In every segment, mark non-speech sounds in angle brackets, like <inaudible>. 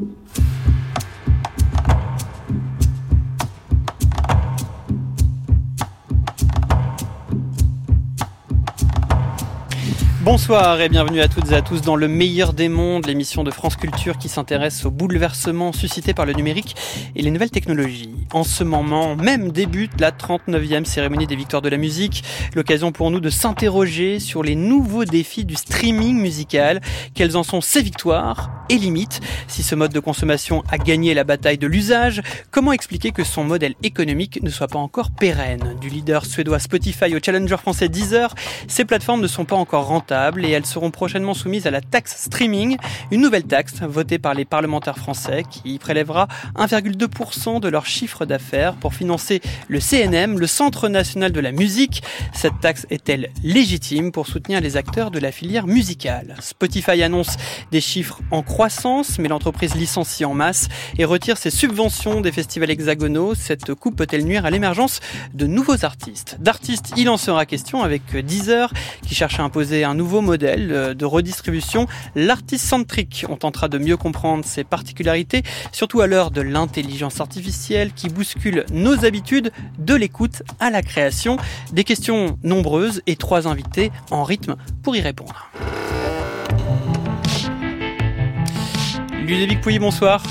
Thank you. Bonsoir et bienvenue à toutes et à tous dans Le meilleur des mondes, l'émission de France Culture qui s'intéresse aux bouleversements suscités par le numérique et les nouvelles technologies. En ce moment même débute la 39e cérémonie des victoires de la musique, l'occasion pour nous de s'interroger sur les nouveaux défis du streaming musical, quelles en sont ses victoires et limites, si ce mode de consommation a gagné la bataille de l'usage, comment expliquer que son modèle économique ne soit pas encore pérenne? Du leader suédois Spotify au challenger français Deezer, ces plateformes ne sont pas encore rentables et elles seront prochainement soumises à la taxe streaming, une nouvelle taxe votée par les parlementaires français qui prélèvera 1,2% de leur chiffre d'affaires pour financer le CNM, le Centre national de la musique. Cette taxe est-elle légitime pour soutenir les acteurs de la filière musicale? Spotify annonce des chiffres en croissance, mais l'entreprise licencie en masse et retire ses subventions des festivals hexagonaux. Cette coupe peut-elle nuire à l'émergence de nouveaux artistes? D'artistes, il en sera question avec Deezer qui cherche à imposer un nouveau nouveau modèle euh, de redistribution, l'artiste centrique. On tentera de mieux comprendre ses particularités, surtout à l'heure de l'intelligence artificielle qui bouscule nos habitudes de l'écoute à la création. Des questions nombreuses et trois invités en rythme pour y répondre. Ludovic Pouilly, bonsoir.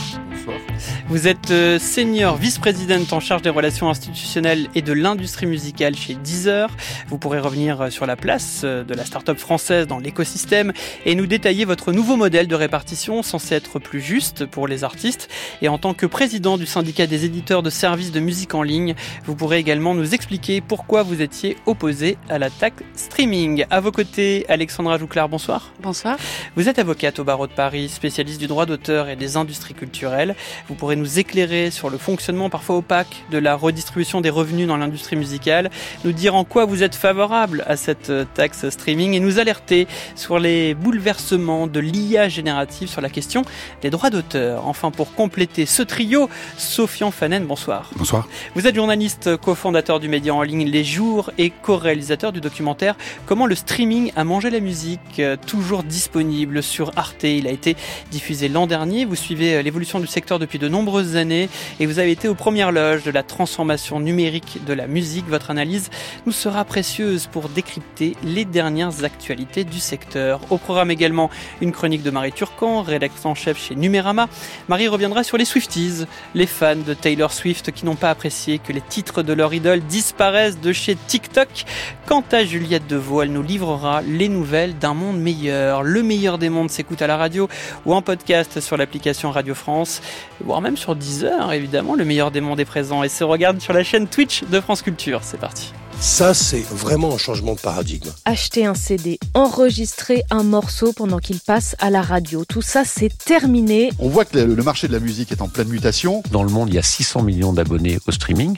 Vous êtes euh, senior vice-présidente en charge des relations institutionnelles et de l'industrie musicale chez Deezer. Vous pourrez revenir euh, sur la place euh, de la start-up française dans l'écosystème et nous détailler votre nouveau modèle de répartition censé être plus juste pour les artistes. Et en tant que président du syndicat des éditeurs de services de musique en ligne, vous pourrez également nous expliquer pourquoi vous étiez opposé à l'attaque streaming. À vos côtés, Alexandra Jouclar, bonsoir. Bonsoir. Vous êtes avocate au barreau de Paris, spécialiste du droit d'auteur et des industries culturelles. Vous pourrez nous éclairer sur le fonctionnement parfois opaque de la redistribution des revenus dans l'industrie musicale, nous dire en quoi vous êtes favorable à cette euh, taxe streaming et nous alerter sur les bouleversements de l'IA générative sur la question des droits d'auteur. Enfin, pour compléter ce trio, Sofian Fanen, bonsoir. Bonsoir. Vous êtes journaliste cofondateur du média en ligne Les Jours et co-réalisateur du documentaire Comment le streaming a mangé la musique, euh, toujours disponible sur Arte. Il a été diffusé l'an dernier. Vous suivez euh, l'évolution du secteur depuis de nombreux années et vous avez été aux premières loges de la transformation numérique de la musique. Votre analyse nous sera précieuse pour décrypter les dernières actualités du secteur. Au programme également une chronique de Marie Turcan, rédactrice en chef chez Numérama. Marie reviendra sur les Swifties, les fans de Taylor Swift qui n'ont pas apprécié que les titres de leur idole disparaissent de chez TikTok. Quant à Juliette Deveau, elle nous livrera les nouvelles d'un monde meilleur. Le meilleur des mondes s'écoute à la radio ou en podcast sur l'application Radio France, voire même sur Deezer, évidemment, le meilleur des mondes est présent et se regarde sur la chaîne Twitch de France Culture. C'est parti. Ça, c'est vraiment un changement de paradigme. Acheter un CD, enregistrer un morceau pendant qu'il passe à la radio, tout ça, c'est terminé. On voit que le marché de la musique est en pleine mutation. Dans le monde, il y a 600 millions d'abonnés au streaming.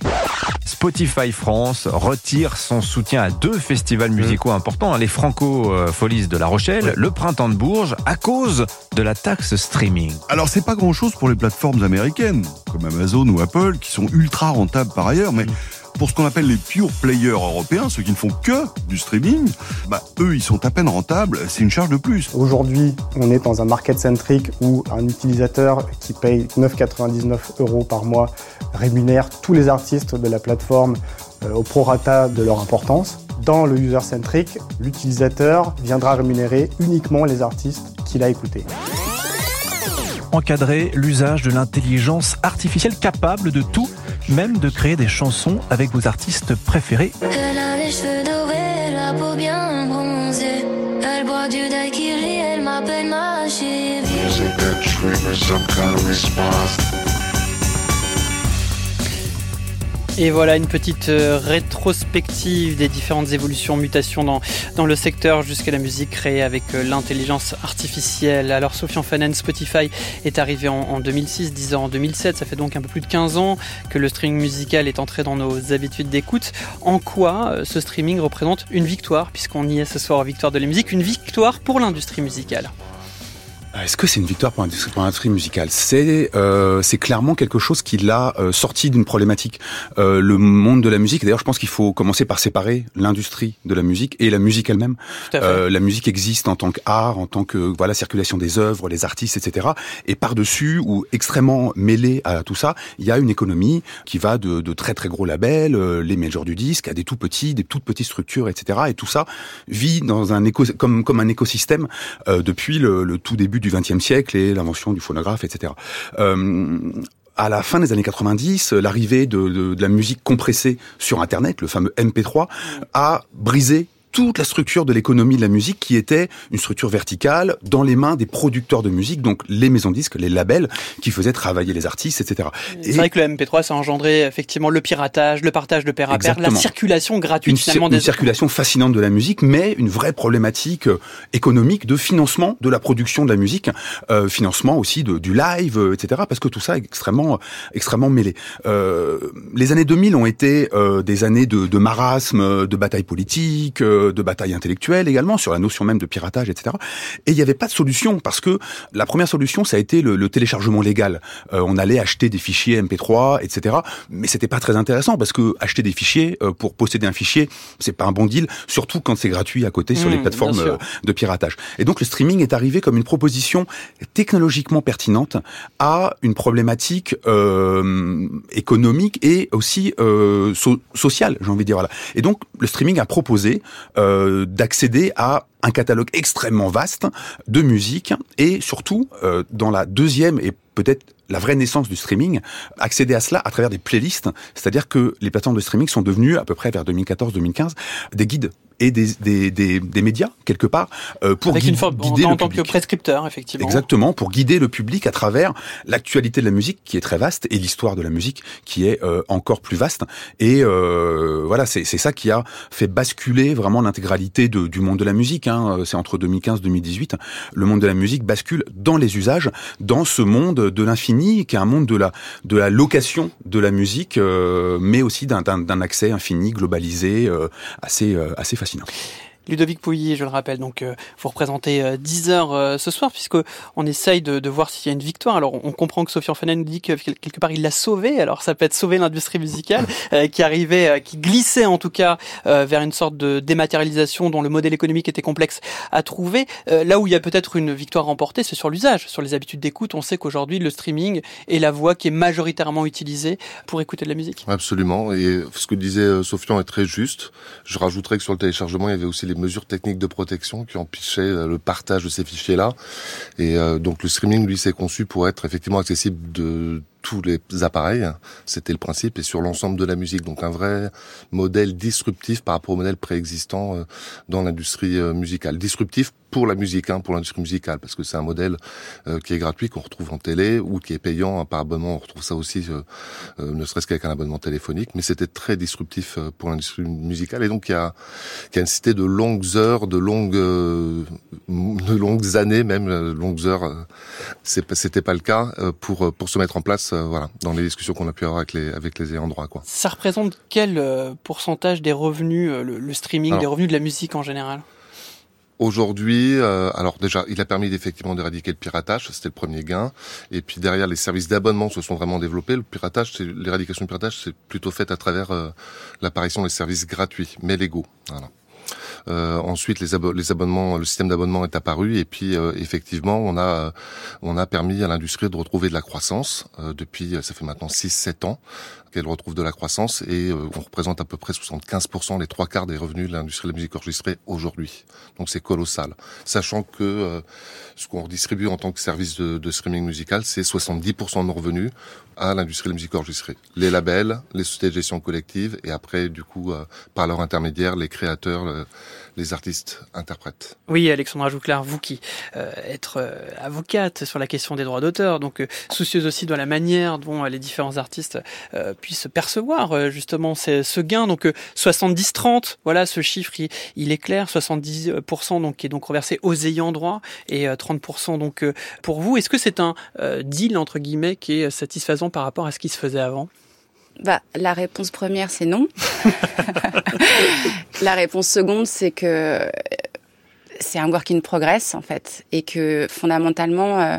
Spotify France retire son soutien à deux festivals musicaux importants, hein, les Franco Folies de La Rochelle, le Printemps de Bourges, à cause de la taxe streaming. Alors, c'est pas grand chose pour les plateformes américaines, comme Amazon ou Apple, qui sont ultra rentables par ailleurs, mais pour ce qu'on appelle les pure players européens, ceux qui ne font que du streaming, bah, eux, ils sont à peine rentables, c'est une charge de plus. Aujourd'hui, on est dans un market centric où un utilisateur qui paye 9,99 euros par mois rémunère tous les artistes de la plateforme euh, au prorata de leur importance. Dans le user centric, l'utilisateur viendra rémunérer uniquement les artistes qu'il a écoutés encadrer l'usage de l'intelligence artificielle capable de tout, même de créer des chansons avec vos artistes préférés. Elle a les cheveux dorés, la peau bien bronzée. Elle boit du daiquiri, elle m'appelle ma chérie. Et voilà une petite euh, rétrospective des différentes évolutions, mutations dans, le secteur jusqu'à la musique créée avec euh, l'intelligence artificielle. Alors Sofian Fanen, Spotify est arrivé en, en 2006, 10 ans en 2007, ça fait donc un peu plus de 15 ans que le streaming musical est entré dans nos habitudes d'écoute. En quoi euh, ce streaming représente une victoire, puisqu'on y est ce soir, victoire de la musique, une victoire pour l'industrie musicale? Est-ce que c'est une victoire pour l'industrie musicale C'est euh, c'est clairement quelque chose qui l'a euh, sorti d'une problématique. Euh, le monde de la musique, d'ailleurs, je pense qu'il faut commencer par séparer l'industrie de la musique et la musique elle-même. Euh, la musique existe en tant qu'art, en tant que voilà circulation des œuvres, les artistes, etc. Et par dessus ou extrêmement mêlé à tout ça, il y a une économie qui va de, de très très gros labels, euh, les majors du disque, à des tout petits, des toutes petites structures, etc. Et tout ça vit dans un éco comme comme un écosystème depuis le, le tout début du XXe siècle et l'invention du phonographe, etc. Euh, à la fin des années 90, l'arrivée de, de, de, la musique compressée sur Internet, le fameux MP3, a brisé toute la structure de l'économie de la musique qui était une structure verticale dans les mains des producteurs de musique, donc les maisons de disques, les labels, qui faisaient travailler les artistes, etc. C'est vrai que le MP3, ça a engendré effectivement le piratage, le partage de pair à pair, la circulation gratuite une, finalement. Une des... circulation fascinante de la musique, mais une vraie problématique euh, économique de financement de la production de la musique, euh, financement aussi de, du live, euh, etc. Parce que tout ça est extrêmement, extrêmement mêlé. Euh, les années 2000 ont été euh, des années de, de marasme, de bataille politique, de bataille intellectuelle également sur la notion même de piratage, etc. Et il n'y avait pas de solution parce que la première solution, ça a été le, le téléchargement légal. Euh, on allait acheter des fichiers MP3, etc. Mais c'était pas très intéressant parce que acheter des fichiers euh, pour posséder un fichier, c'est pas un bon deal, surtout quand c'est gratuit à côté sur mmh, les plateformes euh, de piratage. Et donc le streaming est arrivé comme une proposition technologiquement pertinente à une problématique euh, économique et aussi so sociale, j'ai envie de dire. Voilà. Et donc le streaming a proposé euh, d'accéder à un catalogue extrêmement vaste de musique et surtout euh, dans la deuxième et peut-être la vraie naissance du streaming, accéder à cela à travers des playlists, c'est-à-dire que les plateformes de streaming sont devenues à peu près vers 2014-2015 des guides et des, des, des, des, médias quelque part euh, pour Avec guider, une forme, guider en, le en tant public. que prescripteur effectivement. Exactement, pour guider le public à travers l'actualité de la musique qui est très vaste et l'histoire de la musique qui est euh, encore plus vaste. Et euh, voilà, c'est ça qui a fait basculer vraiment l'intégralité du monde de la musique. Hein. C'est entre 2015-2018, le monde de la musique bascule dans les usages, dans ce monde de l'infini qui est un monde de la de la location de la musique, euh, mais aussi d'un accès infini, globalisé, euh, assez euh, assez fascinant. Ludovic Pouilly, je le rappelle, donc euh, vous représentez euh, 10 heures euh, ce soir, puisque on essaye de, de voir s'il y a une victoire. Alors on comprend que Sophie Orphanet nous dit que quelque part il l'a sauvé. Alors ça peut être sauver l'industrie musicale <laughs> euh, qui arrivait, euh, qui glissait en tout cas euh, vers une sorte de dématérialisation dont le modèle économique était complexe à trouver. là où il y a peut-être une victoire remportée, c'est sur l'usage, sur les habitudes d'écoute. On sait qu'aujourd'hui le streaming est la voie qui est majoritairement utilisée pour écouter de la musique. Absolument. Et ce que disait Sofian est très juste. Je rajouterais que sur le téléchargement, il y avait aussi les mesures techniques de protection qui empêchaient le partage de ces fichiers-là. Et euh, donc le streaming, lui, s'est conçu pour être effectivement accessible de tous les appareils, c'était le principe, et sur l'ensemble de la musique. Donc un vrai modèle disruptif par rapport au modèle préexistant euh, dans l'industrie euh, musicale. Disruptif pour la musique, hein, pour l'industrie musicale, parce que c'est un modèle euh, qui est gratuit, qu'on retrouve en télé, ou qui est payant hein, par abonnement. On retrouve ça aussi, ne serait-ce qu'avec un abonnement téléphonique, mais c'était très disruptif pour l'industrie musicale. Et donc il y a, qui a nécessité de longues heures, de longues, de longues années, même longues heures. C'était pas le cas pour pour se mettre en place euh, voilà, dans les discussions qu'on a pu avoir avec les, avec les ayants droit. Quoi. Ça représente quel euh, pourcentage des revenus, euh, le, le, streaming, alors, des revenus de la musique en général? Aujourd'hui, euh, alors déjà, il a permis effectivement d'éradiquer le piratage, c'était le premier gain. Et puis derrière, les services d'abonnement se sont vraiment développés. Le piratage, l'éradication du piratage, c'est plutôt fait à travers euh, l'apparition des services gratuits, mais légaux. Voilà. Euh, ensuite, les, abo les, abonnements, le système d'abonnement est apparu et puis euh, effectivement, on a on a permis à l'industrie de retrouver de la croissance euh, depuis ça fait maintenant 6-7 ans qu'elle retrouve de la croissance et on représente à peu près 75% les trois quarts des revenus de l'industrie de la musique enregistrée aujourd'hui. Donc c'est colossal, sachant que ce qu'on redistribue en tant que service de, de streaming musical, c'est 70% de nos revenus à l'industrie de la musique enregistrée. Les labels, les sociétés de gestion collective et après, du coup, euh, par leur intermédiaire, les créateurs, le, les artistes interprètes. Oui, Alexandra Jouclard, vous qui euh, êtes euh, avocate sur la question des droits d'auteur, donc euh, soucieuse aussi de la manière dont les différents artistes puissent percevoir justement ces, ce gain. Donc 70-30, voilà, ce chiffre, il, il, est clair, 70% donc qui est donc reversé aux ayants droit et 30% donc pour vous. Est-ce que c'est un deal entre guillemets qui est satisfaisant par rapport à ce qui se faisait avant? Bah, la réponse première, c'est non. <laughs> la réponse seconde, c'est que c'est un work in progress en fait, et que fondamentalement, euh,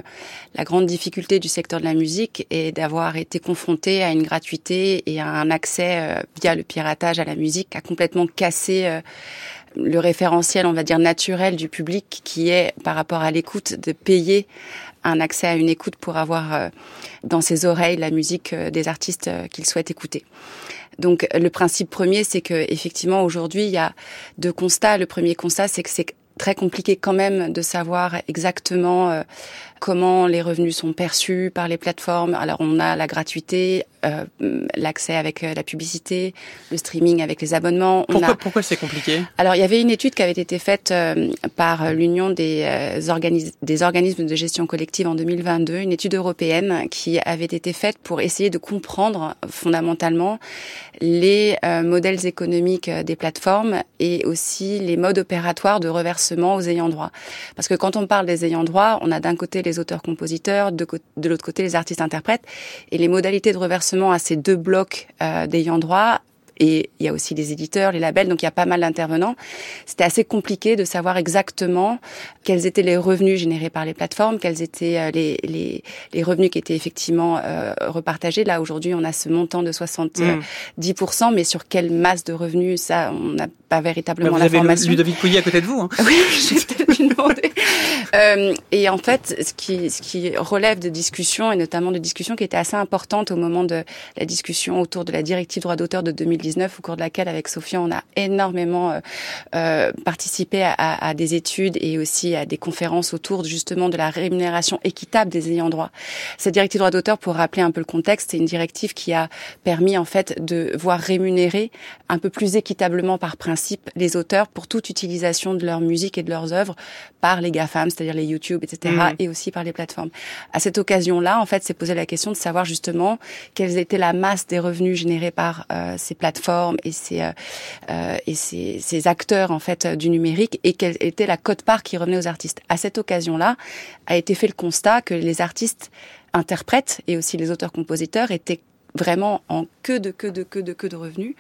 la grande difficulté du secteur de la musique est d'avoir été confronté à une gratuité et à un accès euh, via le piratage à la musique, à complètement casser euh, le référentiel, on va dire naturel du public, qui est par rapport à l'écoute de payer un accès à une écoute pour avoir dans ses oreilles la musique des artistes qu'il souhaite écouter. Donc le principe premier, c'est que effectivement aujourd'hui il y a deux constats. Le premier constat, c'est que c'est très compliqué quand même de savoir exactement euh, comment les revenus sont perçus par les plateformes. Alors on a la gratuité, euh, l'accès avec euh, la publicité, le streaming avec les abonnements. pourquoi, a... pourquoi c'est compliqué? Alors il y avait une étude qui avait été faite par l'Union des, des organismes de gestion collective en 2022, une étude européenne qui avait été faite pour essayer de comprendre fondamentalement les modèles économiques des plateformes et aussi les modes opératoires de reversement aux ayants droit. Parce que quand on parle des ayants droit, on a d'un côté les auteurs-compositeurs, de, l'autre côté les artistes-interprètes, et les modalités de reversement à ces deux blocs euh, d'ayants droit et il y a aussi les éditeurs, les labels, donc il y a pas mal d'intervenants. C'était assez compliqué de savoir exactement quels étaient les revenus générés par les plateformes, quels étaient euh, les, les, les revenus qui étaient effectivement euh, repartagés. Là, aujourd'hui, on a ce montant de 70%, mmh. mais sur quelle masse de revenus, ça, on n'a pas véritablement l'information. Vous avez Ludovic Pouilly à côté de vous. Hein. <laughs> Oui, j'ai peut-être demandé. <laughs> Euh, et en fait, ce qui, ce qui relève de discussions, et notamment de discussions qui étaient assez importantes au moment de la discussion autour de la directive droit d'auteur de 2019, au cours de laquelle, avec Sophia, on a énormément euh, euh, participé à, à, des études et aussi à des conférences autour justement de la rémunération équitable des ayants droit. Cette directive droit d'auteur, pour rappeler un peu le contexte, c'est une directive qui a permis en fait de voir rémunérer un peu plus équitablement par principe les auteurs pour toute utilisation de leur musique et de leurs œuvres par les GAFAM, c'est-à-dire les YouTube, etc., mmh. et aussi par les plateformes. À cette occasion-là, en fait, c'est posé la question de savoir justement quelles étaient la masse des revenus générés par euh, ces plateformes et ces euh, euh, ces, acteurs en fait du numérique et quelle était la cote-part qui revenait aux artistes. À cette occasion-là, a été fait le constat que les artistes interprètes et aussi les auteurs-compositeurs étaient vraiment en queue de queue de queue de queue de revenus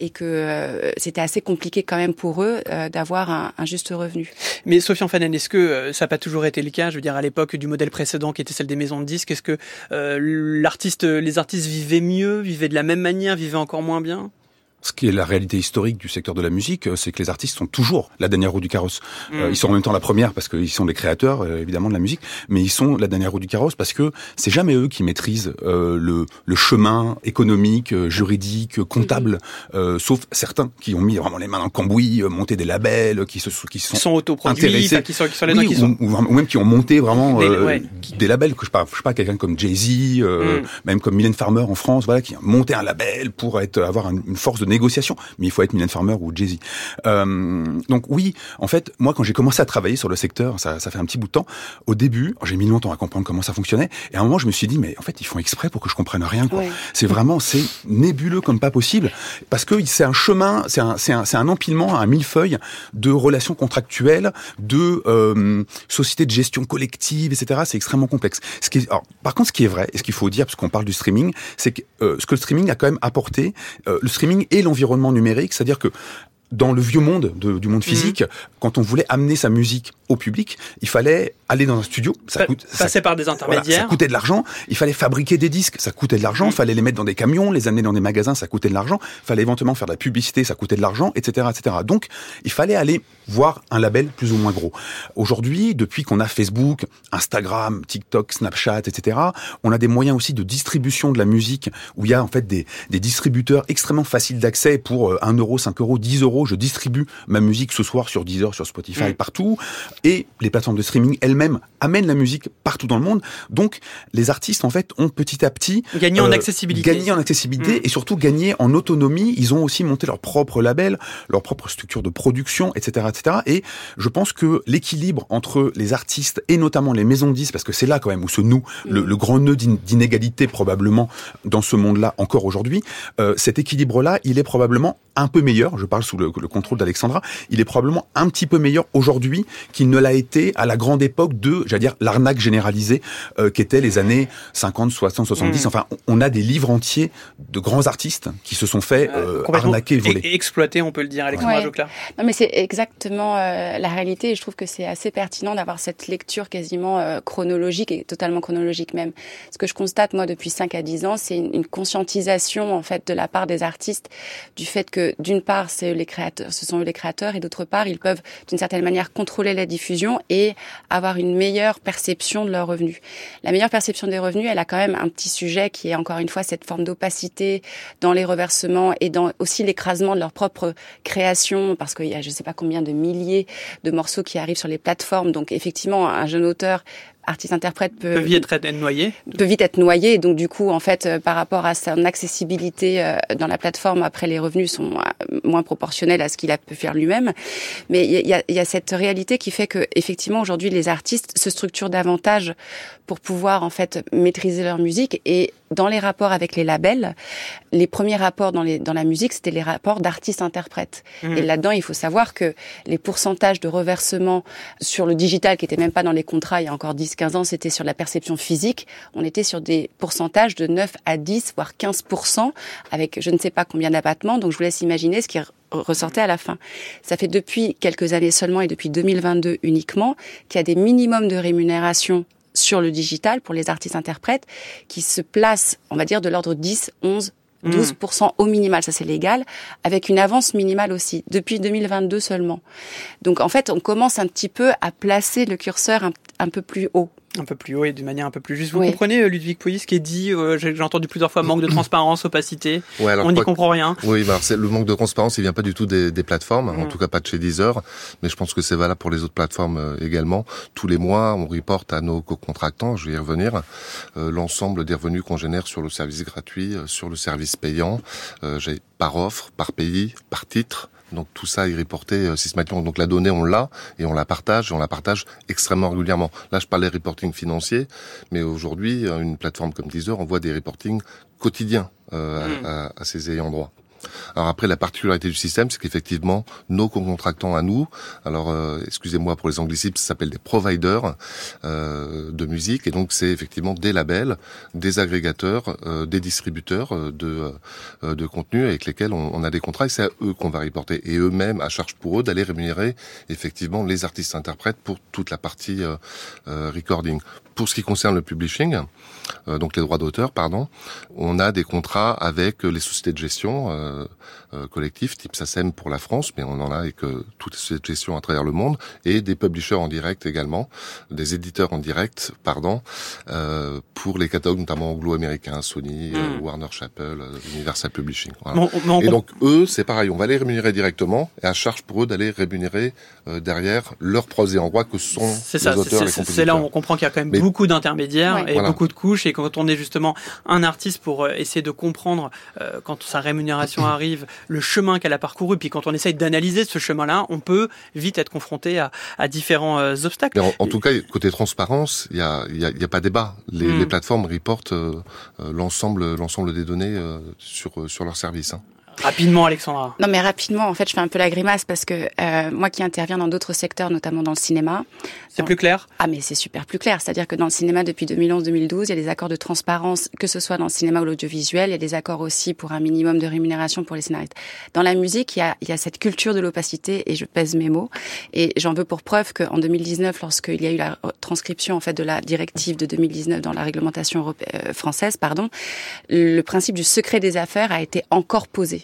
et que euh, c'était assez compliqué quand même pour eux euh, d'avoir un, un, juste revenu. Mais Sophie Fanen, est-ce que euh, ça n'a pas toujours été le cas? Je veux dire, à l'époque du modèle précédent qui était celle des maisons de disques, est-ce que l'artiste, les artistes vivaient mieux, vivaient de la même manière, vivaient encore moins bien? Ce qui est la réalité historique du secteur de la musique, euh, c'est que les artistes sont toujours la dernière roue du carrosse. Euh, mm. ils sont en même temps la première parce qu'ils sont les créateurs, euh, évidemment, de la musique, mais ils sont la dernière roue du carrosse parce que c'est jamais eux qui maîtrisent le, le, chemin économique, juridique, comptable, mm-hmm. sauf certains qui ont mis vraiment les mains dans le cambouis, monté des labels, qui se qui sont, sont autoproduits, qui sont, qui sont les oui, qui sont... Ou, ou, même qui ont monté vraiment des, des labels que je je sais pas quelqu'un comme Jay Z, mm. même comme Mylène Farmer en France, voilà, qui a monté un label pour être avoir une force de négociation, mais il faut être Mylène Farmer ou Jay-Z. Euh, donc oui, en fait, moi quand j'ai commencé à travailler sur le secteur, ça, ça fait un petit bout de temps, au début, j'ai mis longtemps à comprendre comment ça fonctionnait, et à un moment je me suis dit, mais en fait ils font exprès pour que je comprenne rien. quoi. C'est vraiment, c'est nébuleux comme pas possible, parce que c'est un chemin, c'est un, c'est un, un, empilement, un millefeuille de relations contractuelles, de euh, sociétés de gestion collective, etc. C'est extrêmement complexe. Ce qui est, alors, par contre, ce qui est vrai, et ce qu'il faut dire, parce qu'on parle du streaming, c'est que euh, ce que le streaming a quand même apporté, euh, le streaming et l'environnement numérique, c'est-à-dire que dans le vieux monde du monde physique, mmh. quand on voulait amener sa musique au public, il fallait aller dans un studio, ça coûte, passer par des intermédiaires, ça coûtait de l'argent. Il fallait fabriquer des disques, ça coûtait de l'argent. Il mmh. fallait les mettre dans des camions, les amener dans des magasins, ça coûtait de l'argent. Il fallait éventuellement faire de la publicité, ça coûtait de l'argent, etc., etc. Donc, il fallait aller voir un label plus ou moins gros. Aujourd'hui, depuis qu'on a Facebook, Instagram, TikTok, Snapchat, etc., on a des moyens aussi de distribution de la musique où il y a en fait des, des distributeurs extrêmement faciles d'accès pour 1 euh, euro, 5 euros, 10 euros. Je distribue ma musique ce soir sur Deezer, sur Spotify, mmh. partout. Et les plateformes de streaming elles-mêmes amènent la musique partout dans le monde. Donc, les artistes, en fait, ont petit à petit gagné en euh, accessibilité, gagné en accessibilité mmh. et surtout gagné en autonomie. Ils ont aussi monté leur propre label, leur propre structure de production, etc., etc. Et je pense que l'équilibre entre les artistes et notamment les maisons de disques, parce que c'est là quand même où se noue le, le grand nœud d'inégalité probablement dans ce monde-là encore aujourd'hui, euh, cet équilibre-là, il est probablement un peu meilleur. Je parle sous le, le contrôle d'Alexandra, il est probablement un petit peu meilleur aujourd'hui qu'il ne l'a été à la grande époque de, j'allais dire, l'arnaque généralisée euh, qu'étaient les années 50, 60, 70. Mm. Enfin, on a des livres entiers de grands artistes qui se sont fait euh, arnaquer et voler. et- exploité, on peut le dire, Alexandra Ouais. Joclar. Non, mais c'est euh, la réalité. Et je trouve que c'est assez pertinent d'avoir cette lecture quasiment euh, chronologique et totalement chronologique même. Ce que je constate moi depuis 5 à 10 ans, c'est une, conscientisation en fait de la part des artistes du fait que d'une part c'est les créateurs, ce sont eux les créateurs, et d'autre part ils peuvent d'une certaine manière contrôler la diffusion et avoir une meilleure perception de leurs revenus. La meilleure perception des revenus, elle a quand même un petit sujet qui est encore une fois cette forme d'opacité dans les reversements et dans aussi l'écrasement de leur propre création, parce qu'il y a je sais pas combien de milliers de morceaux qui arrivent sur les plateformes. Donc effectivement, un jeune auteur artiste-interprète peut, Peut vite être noyé. peut vite être noyé. Donc du coup, en fait, euh, par rapport à son accessibilité euh, dans la plateforme, après les revenus sont euh, moins proportionnels à ce qu'il a pu faire lui-même. Mais il y a- y, a, cette réalité qui fait que effectivement aujourd'hui les artistes se structurent davantage pour pouvoir en fait maîtriser leur musique et dans les rapports avec les labels, les premiers rapports dans, les, dans la musique, c'était les rapports d'artistes-interprètes. Mhm. Et là-dedans, il faut savoir que les pourcentages de reversement sur le digital, qui n'étaient même pas dans les contrats il y a encore 10-15 ans, c'était sur la perception physique. On était sur des pourcentages de 9 à 10, voire 15%, avec je ne sais pas combien d'abattements. Donc je vous laisse imaginer ce qui re- ressortait à la fin. Ça fait depuis quelques années seulement et depuis 2022 uniquement qu'il y a des minimums de rémunération sur le digital pour les artistes-interprètes qui se placent, on va dire, de l'ordre 10, 11, 12% au minimal, ça c'est légal, avec une avance minimale aussi, depuis 2022 seulement. Donc en fait, on commence un petit peu à placer le curseur un, un peu plus haut. Un peu plus haut et de manière un peu plus juste. Vous Oui. comprenez, euh, Ludwig Pouilly, ce qui est dit, euh, j'ai entendu plusieurs fois, manque de <coughs> transparence, opacité, Ouais, alors on n'y comprend rien. Oui, bah, alors, c'est- le manque de transparence, il vient pas du tout des, des plateformes, en Mm. tout cas pas de chez Deezer, mais je pense que c'est valable pour les autres plateformes euh, également. Tous les mois, on reporte à nos co-contractants, je vais y revenir, euh, l'ensemble des revenus qu'on génère sur le service gratuit, euh, sur le service payant, euh, j'ai par offre, par pays, par titre. Donc tout ça est reporté euh, systématiquement. Donc la donnée, on l'a et on la partage et on la partage extrêmement régulièrement. Là, je parlais reporting financier, mais aujourd'hui, euh, une plateforme comme Deezer, on voit des reportings quotidiens euh, Mm. à, à- à ses ayants droit. Alors après, la particularité du système, c'est qu'effectivement, nos contractants à nous, alors euh, excusez-moi pour les anglicismes, ça s'appelle des providers euh, de musique, et donc c'est effectivement des labels, des agrégateurs, euh, des distributeurs euh, de, euh, de contenu avec lesquels on, on a des contrats, et c'est à eux qu'on va reporter, et eux-mêmes, à charge pour eux, d'aller rémunérer effectivement les artistes-interprètes pour toute la partie euh, recording. Pour ce qui concerne le publishing, euh, donc les droits d'auteur, pardon, on a des contrats avec les sociétés de gestion euh, euh, collectives, type SACEM pour la France, mais on en a avec toutes les sociétés de gestion à travers le monde, et des publishers en direct également, des éditeurs en direct, pardon, euh, pour les catalogues notamment anglo-américains, Sony, euh, Mm. Warner Chappell, euh, Universal Publishing. Voilà. Et donc eux, c'est pareil, on va les rémunérer directement, et à charge pour eux d'aller rémunérer euh, derrière leurs pros et en droit que sont les ça, auteurs et c'est- les c'est c'est là où compositeurs. on comprend qu'il y a quand même Mais- beaucoup d'intermédiaires Ouais. et Voilà. beaucoup de couches. Et quand on est justement un artiste pour euh, essayer de comprendre euh, quand sa rémunération <clears throat> arrive, le chemin qu'elle a parcouru, puis quand on essaye d'analyser ce chemin-là, on peut vite être confronté à, à différents euh, obstacles. Mais en, en tout cas, côté transparence, il y a, il y a, il y a pas débat. Les, Mm. les plateformes reportent euh, euh, l'ensemble, l'ensemble des données euh, sur sur leur service. Hein. Rapidement, Alexandra. Non, mais rapidement, en fait, je fais un peu la grimace parce que euh, moi qui interviens dans d'autres secteurs, notamment dans le cinéma, C'est plus clair? Ah mais c'est super plus clair, c'est-à-dire que dans le cinéma depuis 2011-2012, il y a des accords de transparence, que ce soit dans le cinéma ou l'audiovisuel, il y a des accords aussi pour un minimum de rémunération pour les scénaristes. Dans la musique, il y a, il y a cette culture de l'opacité, et je pèse mes mots, et j'en veux pour preuve qu'en 2019, lorsqu'il y a eu la transcription en fait de la directive de 2019 dans la réglementation euh, française, pardon, le principe du secret des affaires a été encore posé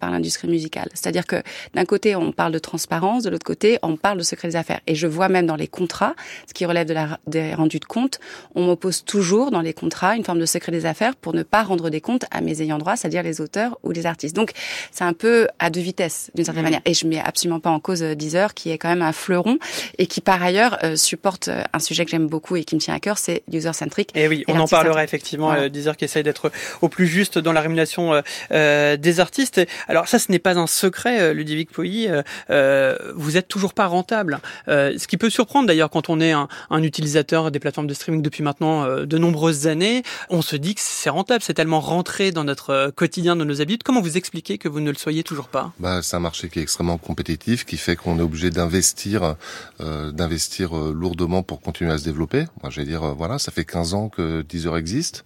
par l'industrie musicale. C'est-à-dire que d'un côté, on parle de transparence, de l'autre côté, on parle de secret des affaires. Et je vois même dans les contrats, ce qui relève de la, des rendus de compte, on m'oppose toujours dans les contrats une forme de secret des affaires pour ne pas rendre des comptes à mes ayants droit, c'est-à-dire les auteurs ou les artistes. Donc, c'est un peu à deux vitesses, d'une certaine manière. Et je mets absolument pas en cause euh, Deezer, qui est quand même un fleuron et qui, par ailleurs, euh, supporte euh, un sujet que j'aime beaucoup et qui me tient à cœur, c'est user-centric. Et oui, Et on en parlera effectivement. Voilà. Euh, Deezer qui essaye d'être au plus juste dans la rémunération euh, des artistes. Alors ça, ce n'est pas un secret, Ludovic Pouilly. Euh, vous êtes toujours pas rentable. ce qui peut surprendre d'ailleurs quand on est un, un, utilisateur des plateformes de streaming depuis maintenant de nombreuses années. On se dit que c'est rentable, c'est tellement rentré dans notre quotidien, dans nos habitudes. Comment vous expliquez que vous ne le soyez toujours pas? Bah, C'est un marché qui est extrêmement compétitif, qui fait qu'on est obligé d'investir, euh, d'investir lourdement pour continuer à se développer. Moi, je vais dire, voilà, ça fait 15 ans que Deezer existe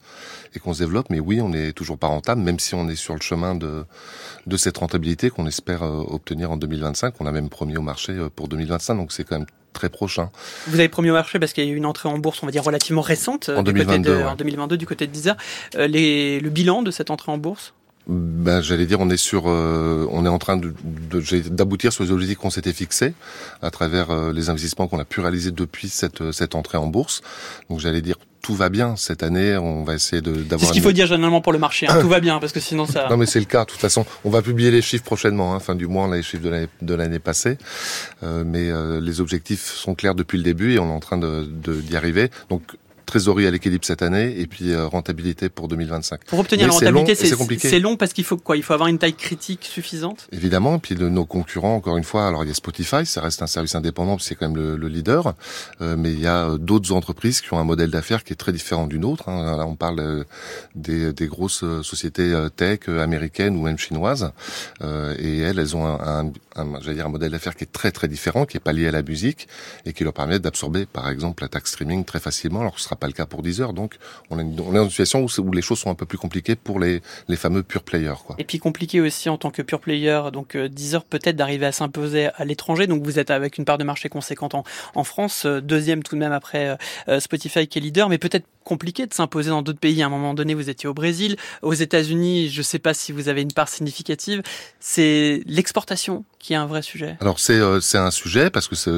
et qu'on se développe, mais oui, on n'est toujours pas rentable, même si on est sur le chemin de, de cette rentabilité qu'on espère euh, obtenir en 2025. On a même promis au marché euh, pour 2025, donc c'est quand même très prochain. Vous avez promis au marché parce qu'il y a eu une entrée en bourse, on va dire relativement récente, en, 2022, en 2022 du côté de Deezer. Euh, les, le bilan de cette entrée en bourse? Ben, j'allais dire, on est sur, euh, on est en train de, d'aboutir sur les objectifs qu'on s'était fixés à travers euh, les investissements qu'on a pu réaliser depuis cette euh, cette entrée en bourse. Donc, j'allais dire, tout va bien cette année. On va essayer de d'avoir. C'est ce qu'il faut dire généralement pour le marché. Hein, tout va bien parce que sinon ça. <laughs> Non, mais c'est le cas. De toute façon, on va publier les chiffres prochainement. Hein, fin du mois, on a les chiffres de l'année de passée. mais les objectifs sont clairs depuis le début et on est en train de d'y arriver. Donc trésorerie à l'équilibre cette année et puis euh, rentabilité pour 2025. Pour obtenir la rentabilité, c'est long parce qu'il faut quoi? Il faut avoir une taille critique suffisante? Évidemment, puis de nos concurrents, encore une fois, alors il y a Spotify, ça reste un service indépendant, c'est quand même le, le leader, euh, mais il y a euh, d'autres entreprises qui ont un modèle d'affaires qui est très différent du nôtre. Hein. Là, on parle des, des, grosses sociétés tech américaines ou même chinoises, et elles, elles ont un, un, j'allais dire un modèle d'affaires qui est très très différent, qui est pas lié à la musique et qui leur permet d'absorber, par exemple, la taxe streaming très facilement. Alors ce sera pas le cas pour Deezer. Donc, on, est dans une situation où, les choses sont un peu plus compliquées pour les, les fameux pure players. Quoi. Et puis compliqué aussi en tant que pure player. Donc, euh, Deezer peut-être d'arriver à s'imposer à l'étranger. Donc, vous êtes avec une part de marché conséquente en, en France, euh, deuxième tout de même après euh, Spotify qui est leader, mais peut-être compliqué de s'imposer dans d'autres pays. À un moment donné, vous étiez au Brésil, aux États-Unis. Je ne sais pas si vous avez une part significative. C'est l'exportation qui est un vrai sujet. Alors c'est c'est un sujet parce que c'est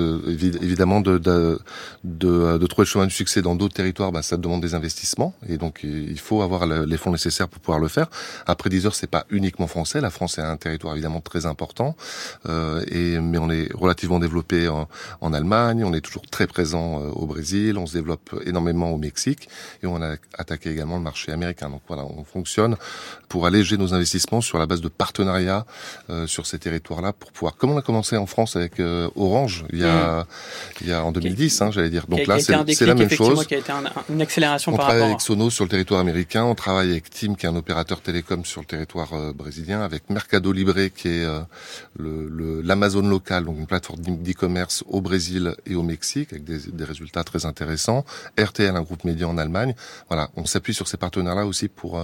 évidemment de de, de de trouver le chemin du succès dans d'autres territoires bah, ça demande des investissements et donc il faut avoir les fonds nécessaires pour pouvoir le faire. Après 10 heures, c'est pas uniquement français. La France est un territoire évidemment très important, euh, et mais on est relativement développé en, en, Allemagne. On est toujours très présent euh, au Brésil. On se développe énormément au Mexique et on a attaqué également le marché américain. Donc voilà, on fonctionne pour alléger nos investissements sur la base de partenariats euh, sur ces territoires-là pour pouvoir. Comme on a commencé en France avec euh, Orange il y a mmh. il y a en 2010, hein, j'allais dire. Donc là, c'est la même chose. Qui a été un, une accélération on par travaille avec Sonos sur le territoire américain, on travaille avec Tim qui est un opérateur télécom sur le territoire euh, brésilien, avec Mercado Libre qui est euh, le l'Amazon local, donc une plateforme d'e-commerce au Brésil et au Mexique avec des, des, résultats très intéressants. RTL, un groupe média en Allemagne. Voilà, on s'appuie sur ces partenaires-là aussi pour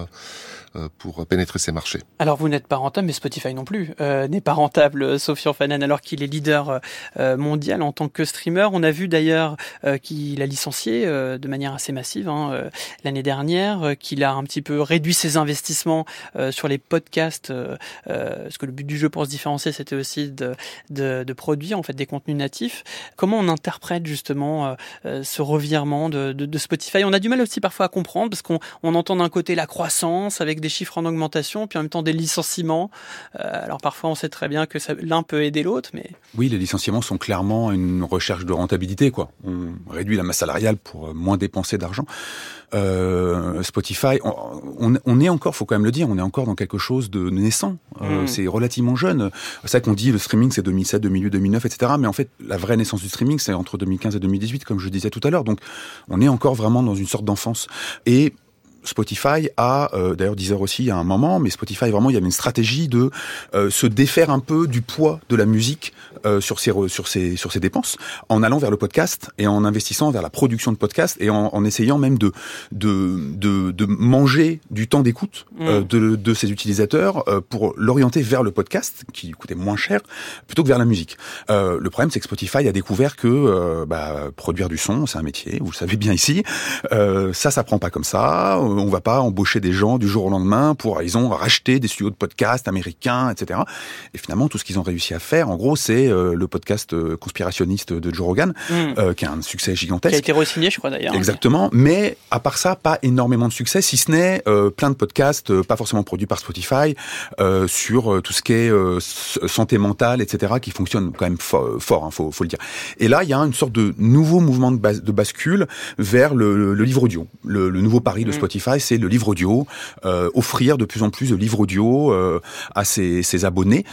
pour pénétrer ces marchés. Alors vous n'êtes pas rentable, mais Spotify non plus euh, n'est pas rentable, euh, Sofian Fanan, alors qu'il est leader mondial en tant que streamer. On a vu d'ailleurs qu'il a licencié de manière assez massive hein, l'année dernière, qu'il a un petit peu réduit ses investissements sur les podcasts, parce que le but du jeu pour se différencier, c'était aussi de, de, de, produire en fait des contenus natifs. Comment on interprète justement ce revirement de, de, de, Spotify? On a du mal aussi parfois à comprendre, parce qu'on on entend d'un côté la croissance avec des chiffres en augmentation, puis en même temps des licenciements. Euh, alors parfois on sait très bien que l'un peut aider l'autre, mais... Oui, les licenciements sont clairement une recherche de rentabilité. quoi. On réduit la masse salariale pour moins dépenser d'argent. Euh, Spotify, on, on, est encore, faut quand même le dire, on est encore dans quelque chose de naissant. Euh, mm. C'est relativement jeune. C'est ça qu'on dit, le streaming c'est 2007, 2008, 2009, etc. Mais en fait, la vraie naissance du streaming c'est entre 2015 et 2018, comme je disais tout à l'heure. Donc, on est encore vraiment dans une sorte d'enfance. Et Spotify a, euh, d'ailleurs Deezer aussi à un moment, mais Spotify vraiment il y avait une stratégie de euh, se défaire un peu du poids de la musique euh, sur ses sur ses sur ses dépenses, en allant vers le podcast et en investissant vers la production de podcasts et en, en essayant même de de de, de manger du temps d'écoute euh, mm. de de ses utilisateurs euh, pour l'orienter vers le podcast qui coûtait moins cher plutôt que vers la musique. le problème c'est que Spotify a découvert que bah, produire du son c'est un métier, vous le savez bien ici, ça ça prend pas comme ça on va pas embaucher des gens du jour au lendemain pour ils ont racheté des studios de podcast américains, etc. Et finalement, tout ce qu'ils ont réussi à faire, en gros, c'est euh, le podcast euh, conspirationniste de Joe Rogan, mm. euh, qui a un succès gigantesque. Qui a été re-signé, je crois d'ailleurs. Exactement. Mais à part ça, pas énormément de succès, si ce n'est plein de podcasts, pas forcément produits par Spotify, sur tout ce qui est santé mentale, etc., qui fonctionne quand même fort, hein, faut, faut le dire. Et là, il y a une sorte de nouveau mouvement de bascule vers le, livre audio, le, nouveau pari de mm. Spotify C'est le livre audio, offrir de plus en plus de livres audio à ses, ses abonnés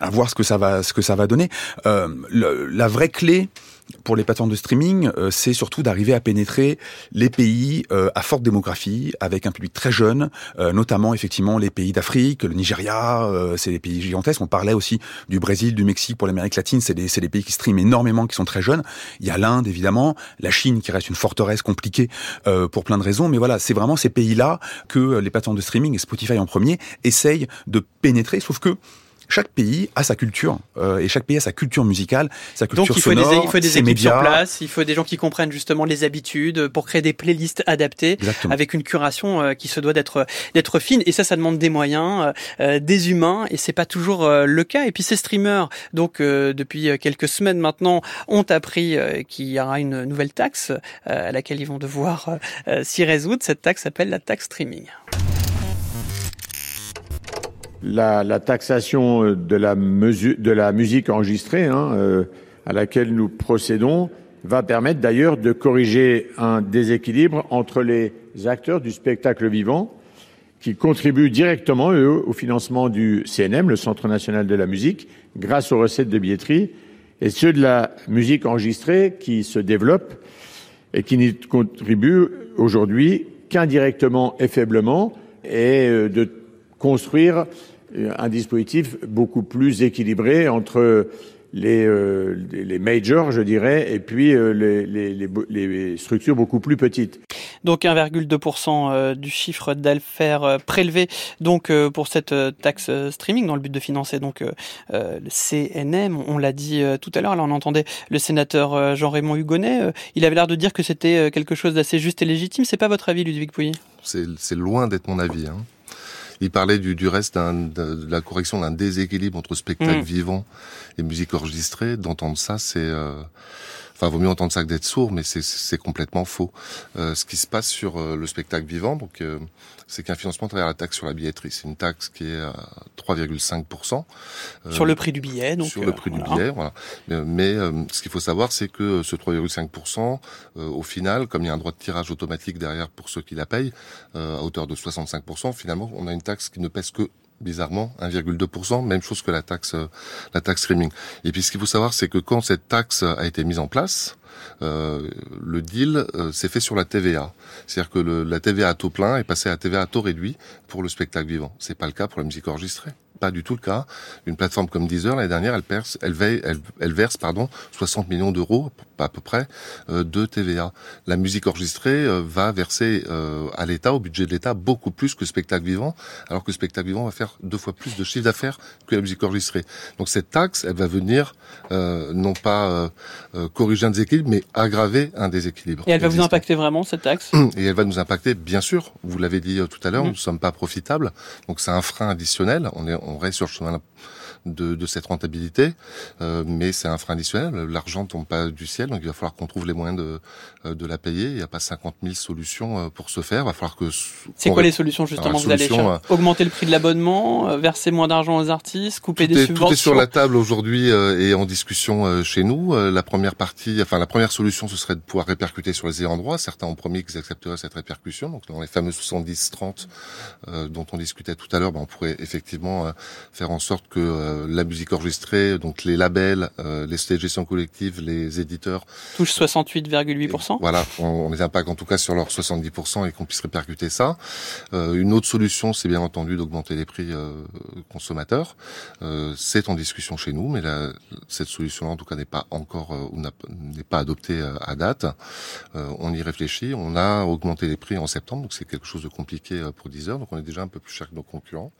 à voir ce que ça va ce que ça va donner. Euh, la vraie clé pour les plateformes de streaming, euh, c'est surtout d'arriver à pénétrer les pays euh, à forte démographie, avec un public très jeune, euh, notamment effectivement les pays d'Afrique, le Nigeria, c'est des pays gigantesques. On parlait aussi du Brésil, du Mexique pour l'Amérique latine, c'est des, des pays qui streament énormément, qui sont très jeunes. Il y a l'Inde évidemment, la Chine qui reste une forteresse compliquée pour plein de raisons, mais voilà, c'est vraiment ces pays-là que les plateformes de streaming et Spotify en premier essayent de pénétrer, sauf que chaque pays a sa culture euh, et chaque pays a sa culture musicale, sa culture Donc il faut sonore, des, il faut des ses équipes médias. sur place, il faut des gens qui comprennent justement les habitudes pour créer des playlists adaptées Exactement. avec une curation euh, qui se doit d'être d'être fine et ça ça demande des moyens, euh, des humains et c'est pas toujours euh, le cas et puis ces streamers donc euh, depuis quelques semaines maintenant ont appris euh, qu'il y aura une nouvelle taxe euh, à laquelle ils vont devoir euh, s'y résoudre, cette taxe s'appelle la taxe streaming. La, taxation de la, mesure, de la musique enregistrée hein, euh, à laquelle nous procédons va permettre d'ailleurs de corriger un déséquilibre entre les acteurs du spectacle vivant qui contribuent directement eux, au financement du CNM, le Centre national de la musique, grâce aux recettes de billetterie, et ceux de la musique enregistrée qui se développent et qui n'y contribuent aujourd'hui qu'indirectement et faiblement, et euh, de construire un dispositif beaucoup plus équilibré entre les, euh, les majors, je dirais, et puis euh, les, les, les, les, structures beaucoup plus petites. Donc 1,2% euh, du chiffre d'affaires prélevé donc pour cette taxe streaming dans le but de financer donc le CNM. On l'a dit tout à l'heure. Alors on entendait le sénateur Jean-Raymond Hugonnet. Il avait l'air de dire que c'était quelque chose d'assez juste et légitime. C'est pas votre avis, Ludwig Pouilly? C'est loin d'être mon avis. Hein. Il parlait du, du reste de, la correction d'un déséquilibre entre spectacle mmh. vivant et musique enregistrée. D'entendre ça, c'est... Euh, enfin, vaut mieux entendre ça que d'être sourd, mais c'est complètement faux. Euh, ce qui se passe sur euh, le spectacle vivant, donc, euh, c'est qu'un financement à travers la taxe sur la billetterie. C'est une taxe qui est à 3,5%. sur le prix du billet, donc. Sur le prix voilà. du billet, voilà. Mais, mais ce qu'il faut savoir, c'est que ce 3,5%, au final, comme il y a un droit de tirage automatique derrière pour ceux qui la payent, à hauteur de 65%, finalement, on a une taxe qui ne pèse que bizarrement 1,2%, même chose que la taxe la taxe streaming. Et puis ce qu'il faut savoir, c'est que quand cette taxe a été mise en place, euh, le deal euh, s'est fait sur la TVA. C'est-à-dire que le, la TVA à taux plein est passée à TVA à taux réduit pour le spectacle vivant. C'est pas le cas pour la musique enregistrée pas du tout le cas. Une plateforme comme Deezer, l'année dernière, elle, perce, elle, veille, elle, elle, verse pardon, 60 millions d'euros, à peu près, euh, de TVA. La musique enregistrée euh, va verser euh, à l'État, au budget de l'État, beaucoup plus que le spectacle vivant, alors que le spectacle vivant va faire deux fois plus de chiffre d'affaires que la musique enregistrée. Donc cette taxe, elle va venir non pas corriger un déséquilibre, mais aggraver un déséquilibre. Et elle va vous impacter vraiment, cette taxe? Et elle va nous impacter, bien sûr. Vous l'avez dit tout à l'heure, mmh. nous ne sommes pas profitables. Donc c'est un frein additionnel. On est on reste sur le chemin de, de cette rentabilité, euh, mais c'est un frein additionnel. L'argent tombe pas du ciel, donc il va falloir qu'on trouve les moyens de, de la payer. Il n'y a pas 50 000 solutions pour ce faire. Il va falloir que. C'est quoi les solutions justement Vous allez faire? Augmenter le prix de l'abonnement, verser moins d'argent aux artistes, couper tout des est, subventions. Tout est sur la table aujourd'hui euh, et en discussion euh, chez nous. Euh, la première partie, enfin la première solution, ce serait de pouvoir répercuter sur les ayants droit. Certains ont promis qu'ils accepteraient cette répercussion. Donc dans les fameux 70-30 dont on discutait tout à l'heure, ben, on pourrait effectivement faire en sorte que la musique enregistrée, donc les labels, euh, les stages gestion collective, les éditeurs touchent 68,8%. Voilà, on, on, les impacte en tout cas sur leurs 70% et qu'on puisse répercuter ça. Euh, une autre solution, c'est bien entendu d'augmenter les prix euh, consommateurs. c'est en discussion chez nous, mais la, cette solution-là, en tout cas, n'est pas encore ou n'est pas adoptée à date. on y réfléchit. On a augmenté les prix en septembre, donc c'est quelque chose de compliqué pour Deezer. Donc on est déjà un peu plus cher que nos concurrents.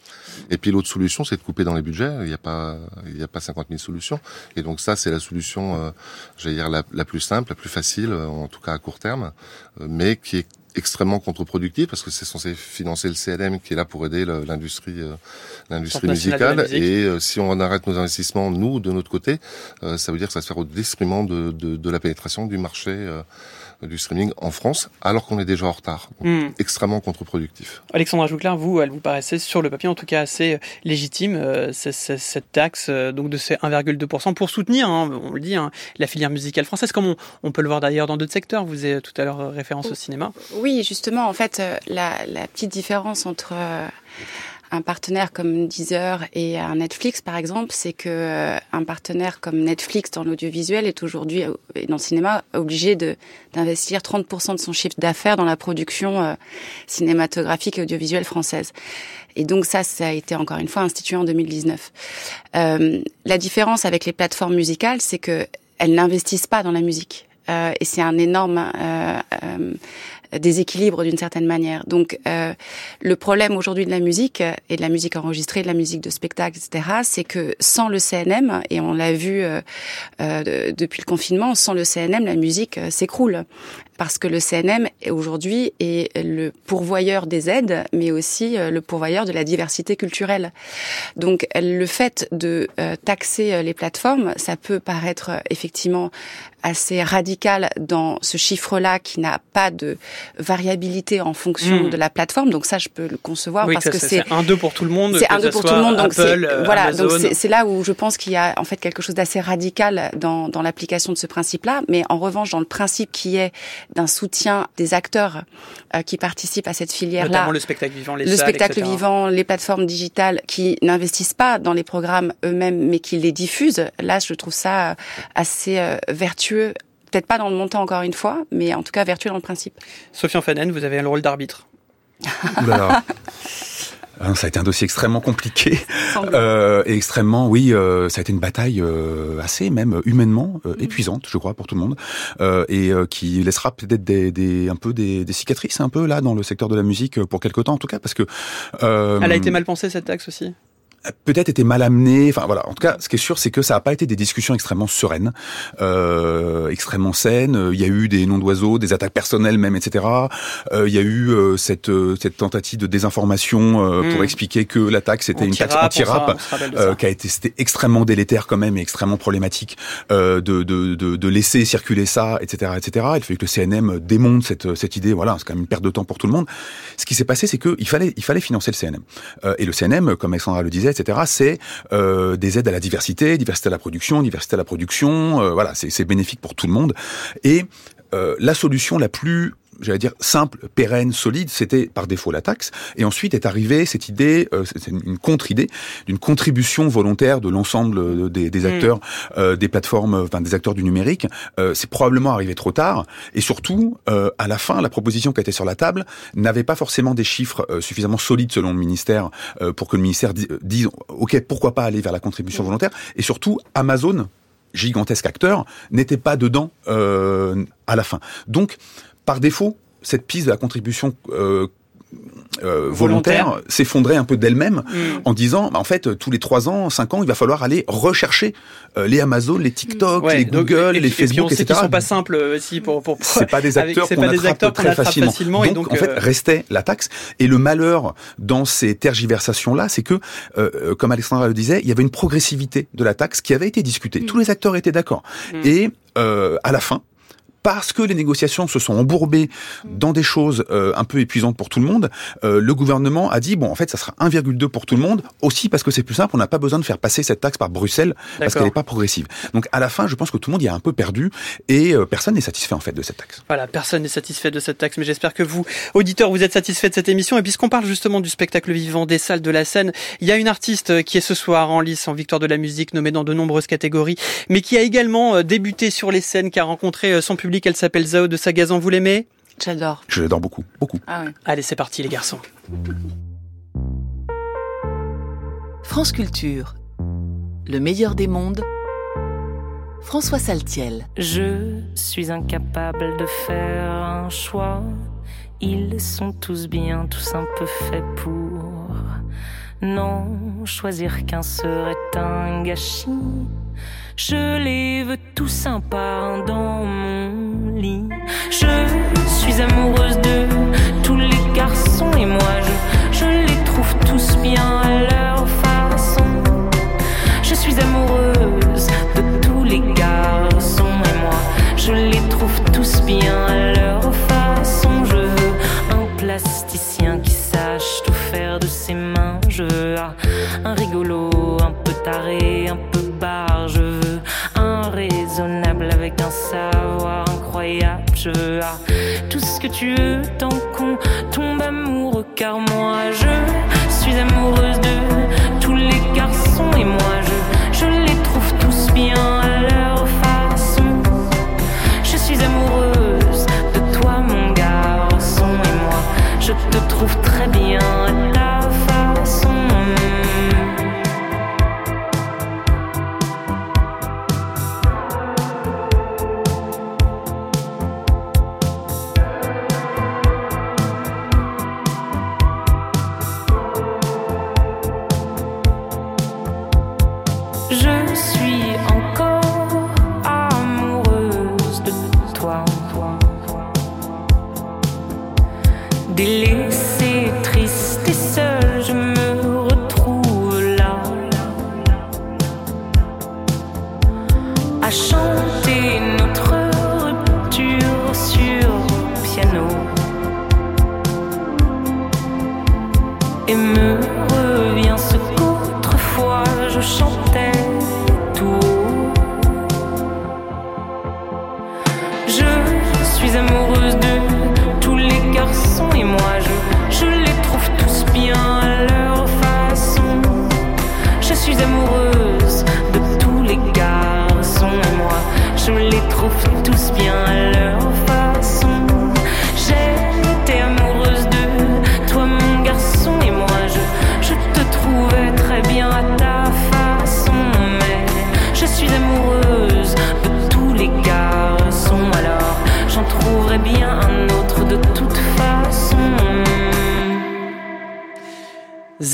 Et puis l'autre solution, c'est de couper dans les budgets. Il n'y a pas il n'y a pas 50 000 solutions. Et donc ça, c'est la solution, euh, j'allais dire, la, la, plus simple, la plus facile, en tout cas à court terme, euh, mais qui est extrêmement contre-productive parce que c'est censé financer le CLM qui est là pour aider l'industrie euh, l'industrie musicale musique. et euh, si on arrête nos investissements nous de notre côté euh, ça veut dire que ça va se faire au détriment de, de, de la pénétration du marché du streaming en France, alors qu'on est déjà en retard. Donc, Extrêmement contre-productif. Alexandra Jouclair, vous, elle vous paraissait sur le papier en tout cas assez légitime, cette taxe donc de ces 1,2% pour soutenir, hein, on le dit, hein, la filière musicale française, comme on, on peut le voir d'ailleurs dans d'autres secteurs. Vous avez tout à l'heure référence au cinéma. Oui, justement, en fait, la, la petite différence entre un partenaire comme Deezer et un Netflix, par exemple, c'est que euh, un partenaire comme Netflix dans l'audiovisuel est aujourd'hui, euh, dans le cinéma, obligé de d'investir 30% de son chiffre d'affaires dans la production euh, cinématographique et audiovisuelle française. Et donc ça, ça a été encore une fois institué en 2019. Euh, la différence avec les plateformes musicales, c'est que elles n'investissent pas dans la musique. Euh, et c'est un énorme euh, déséquilibre d'une certaine manière. Donc euh, le problème aujourd'hui de la musique et de la musique enregistrée, de la musique de spectacle, etc., c'est que sans le CNM, et on l'a vu euh, euh, depuis le confinement, sans le CNM, la musique s'écroule parce que le CNM aujourd'hui est le pourvoyeur des aides, mais aussi le pourvoyeur de la diversité culturelle. Donc le fait de taxer les plateformes, ça peut paraître effectivement assez radical dans ce chiffre-là qui n'a pas de variabilité en fonction Hmm. de la plateforme. Donc ça, je peux le concevoir Oui, parce ça, que c'est un 2 pour tout le monde. c'est un deux ça pour tout le monde. Donc c'est Apple, euh, voilà. Donc Amazon. c'est là où je pense qu'il y a en fait quelque chose d'assez radical dans dans l'application de ce principe-là. Mais en revanche, dans le principe qui est d'un soutien des acteurs euh, qui participent à cette filière-là, Notamment le spectacle vivant, les le salles, spectacle etc. vivant, les plateformes digitales qui n'investissent pas dans les programmes eux-mêmes, mais qui les diffusent. Là, je trouve ça euh, assez euh, vertueux. Peut-être pas dans le montant encore une fois, mais en tout cas vertueux dans le principe. Sophie Fanen, vous avez le rôle d'arbitre. <laughs> Non, ça a été un dossier extrêmement compliqué. Euh, et extrêmement, oui, euh, ça a été une bataille euh, assez même humainement euh, épuisante, je crois, pour tout le monde, euh, et euh, qui laissera peut-être des, des, un peu des, des cicatrices un peu là dans le secteur de la musique euh, pour quelque temps en tout cas, parce que euh, Elle a été mal pensée cette taxe aussi? Peut-être été mal amené. Enfin voilà. En tout cas, ce qui est sûr, c'est que ça n'a pas été des discussions extrêmement sereines, euh, extrêmement saines. Il y a eu des noms d'oiseaux, des attaques personnelles même, etc. Euh, il y a eu euh, cette euh, cette tentative de désinformation euh, pour expliquer que l'attaque c'était une taxe Anti-rap, euh, qui a été c'était extrêmement délétère quand même et extrêmement problématique euh, de, de, de, de laisser circuler ça, etc., etc. Il fallait que le CNM démonte cette cette idée. Voilà, c'est quand même une perte de temps pour tout le monde. Ce qui s'est passé, c'est que il fallait il fallait financer le CNM. Euh, et le CNM, comme Alexandra le disait, c'est euh, des aides à la diversité, diversité à la production, diversité à la production. euh, voilà, c'est c'est bénéfique pour tout le monde. Et euh, la solution la plus j'allais dire simple, pérenne, solide, c'était par défaut la taxe. Et ensuite est arrivée cette idée, euh, c'est une contre-idée d'une contribution volontaire de l'ensemble euh, des, des Mm. acteurs, euh, des plateformes, euh, enfin des acteurs du numérique. Euh, c'est probablement arrivé trop tard. Et surtout, euh, à la fin, la proposition qui était sur la table n'avait pas forcément des chiffres euh, suffisamment solides selon le ministère euh, pour que le ministère di- dise, ok, pourquoi pas aller vers la contribution volontaire. Et surtout, Amazon gigantesque acteur, n'était pas dedans euh, à la fin. Donc, par défaut, cette piste de la contribution euh, euh, volontaire, Volontaire. s'effondrait un peu d'elle-même Mm. en disant, bah, en fait, tous les trois ans, cinq ans, il va falloir aller rechercher euh, les Amazon, les TikTok, Ouais, les Google, les Facebook, etc. sont pas simples aussi pour pour. C'est pas des acteurs qu'on attrape très attrape facilement. facilement, et donc, en fait, restait la taxe. Et le malheur dans ces tergiversations-là, c'est que, comme Alexandra le disait, il y avait une progressivité de la taxe qui avait été discutée. Tous les acteurs étaient d'accord. Mm. Et euh, à la fin, parce que les négociations se sont embourbées dans des choses euh, un peu épuisantes pour tout le monde, euh, le gouvernement a dit bon en fait ça sera 1,2 pour tout le monde aussi parce que c'est plus simple, on n'a pas besoin de faire passer cette taxe par Bruxelles parce qu'elle n'est pas progressive. Donc à la fin, je pense que tout le monde y a un peu perdu et euh, personne n'est satisfait en fait de cette taxe. Voilà, personne n'est satisfait de cette taxe, mais j'espère que vous, auditeurs, vous êtes satisfaits de cette émission. Et puisqu'on parle justement du spectacle vivant, des salles de la scène, il y a une artiste qui est ce soir en lice en victoire de la musique, nommée dans de nombreuses catégories, mais qui a également euh, débuté sur les scènes, qui a rencontré euh, son public. Elle s'appelle Zao de Sagazan. Vous l'aimez? J'adore. Je l'adore beaucoup, beaucoup. Ah ouais. Allez, c'est parti, les garçons. France Culture, le meilleur des mondes. François Saltiel. Je suis incapable de faire un choix. Ils sont tous bien, tous un peu faits pour. Non, choisir qu'un serait un gâchis. Je les veux tous sympas dans mon lit. Je suis amoureuse de tous les garçons et moi je, je les trouve tous bien à leur façon. Je suis amoureuse un peu barre. Je veux un raisonnable avec un savoir incroyable. Je veux tout ce que tu veux tant qu'on tombe amoureux. Car moi je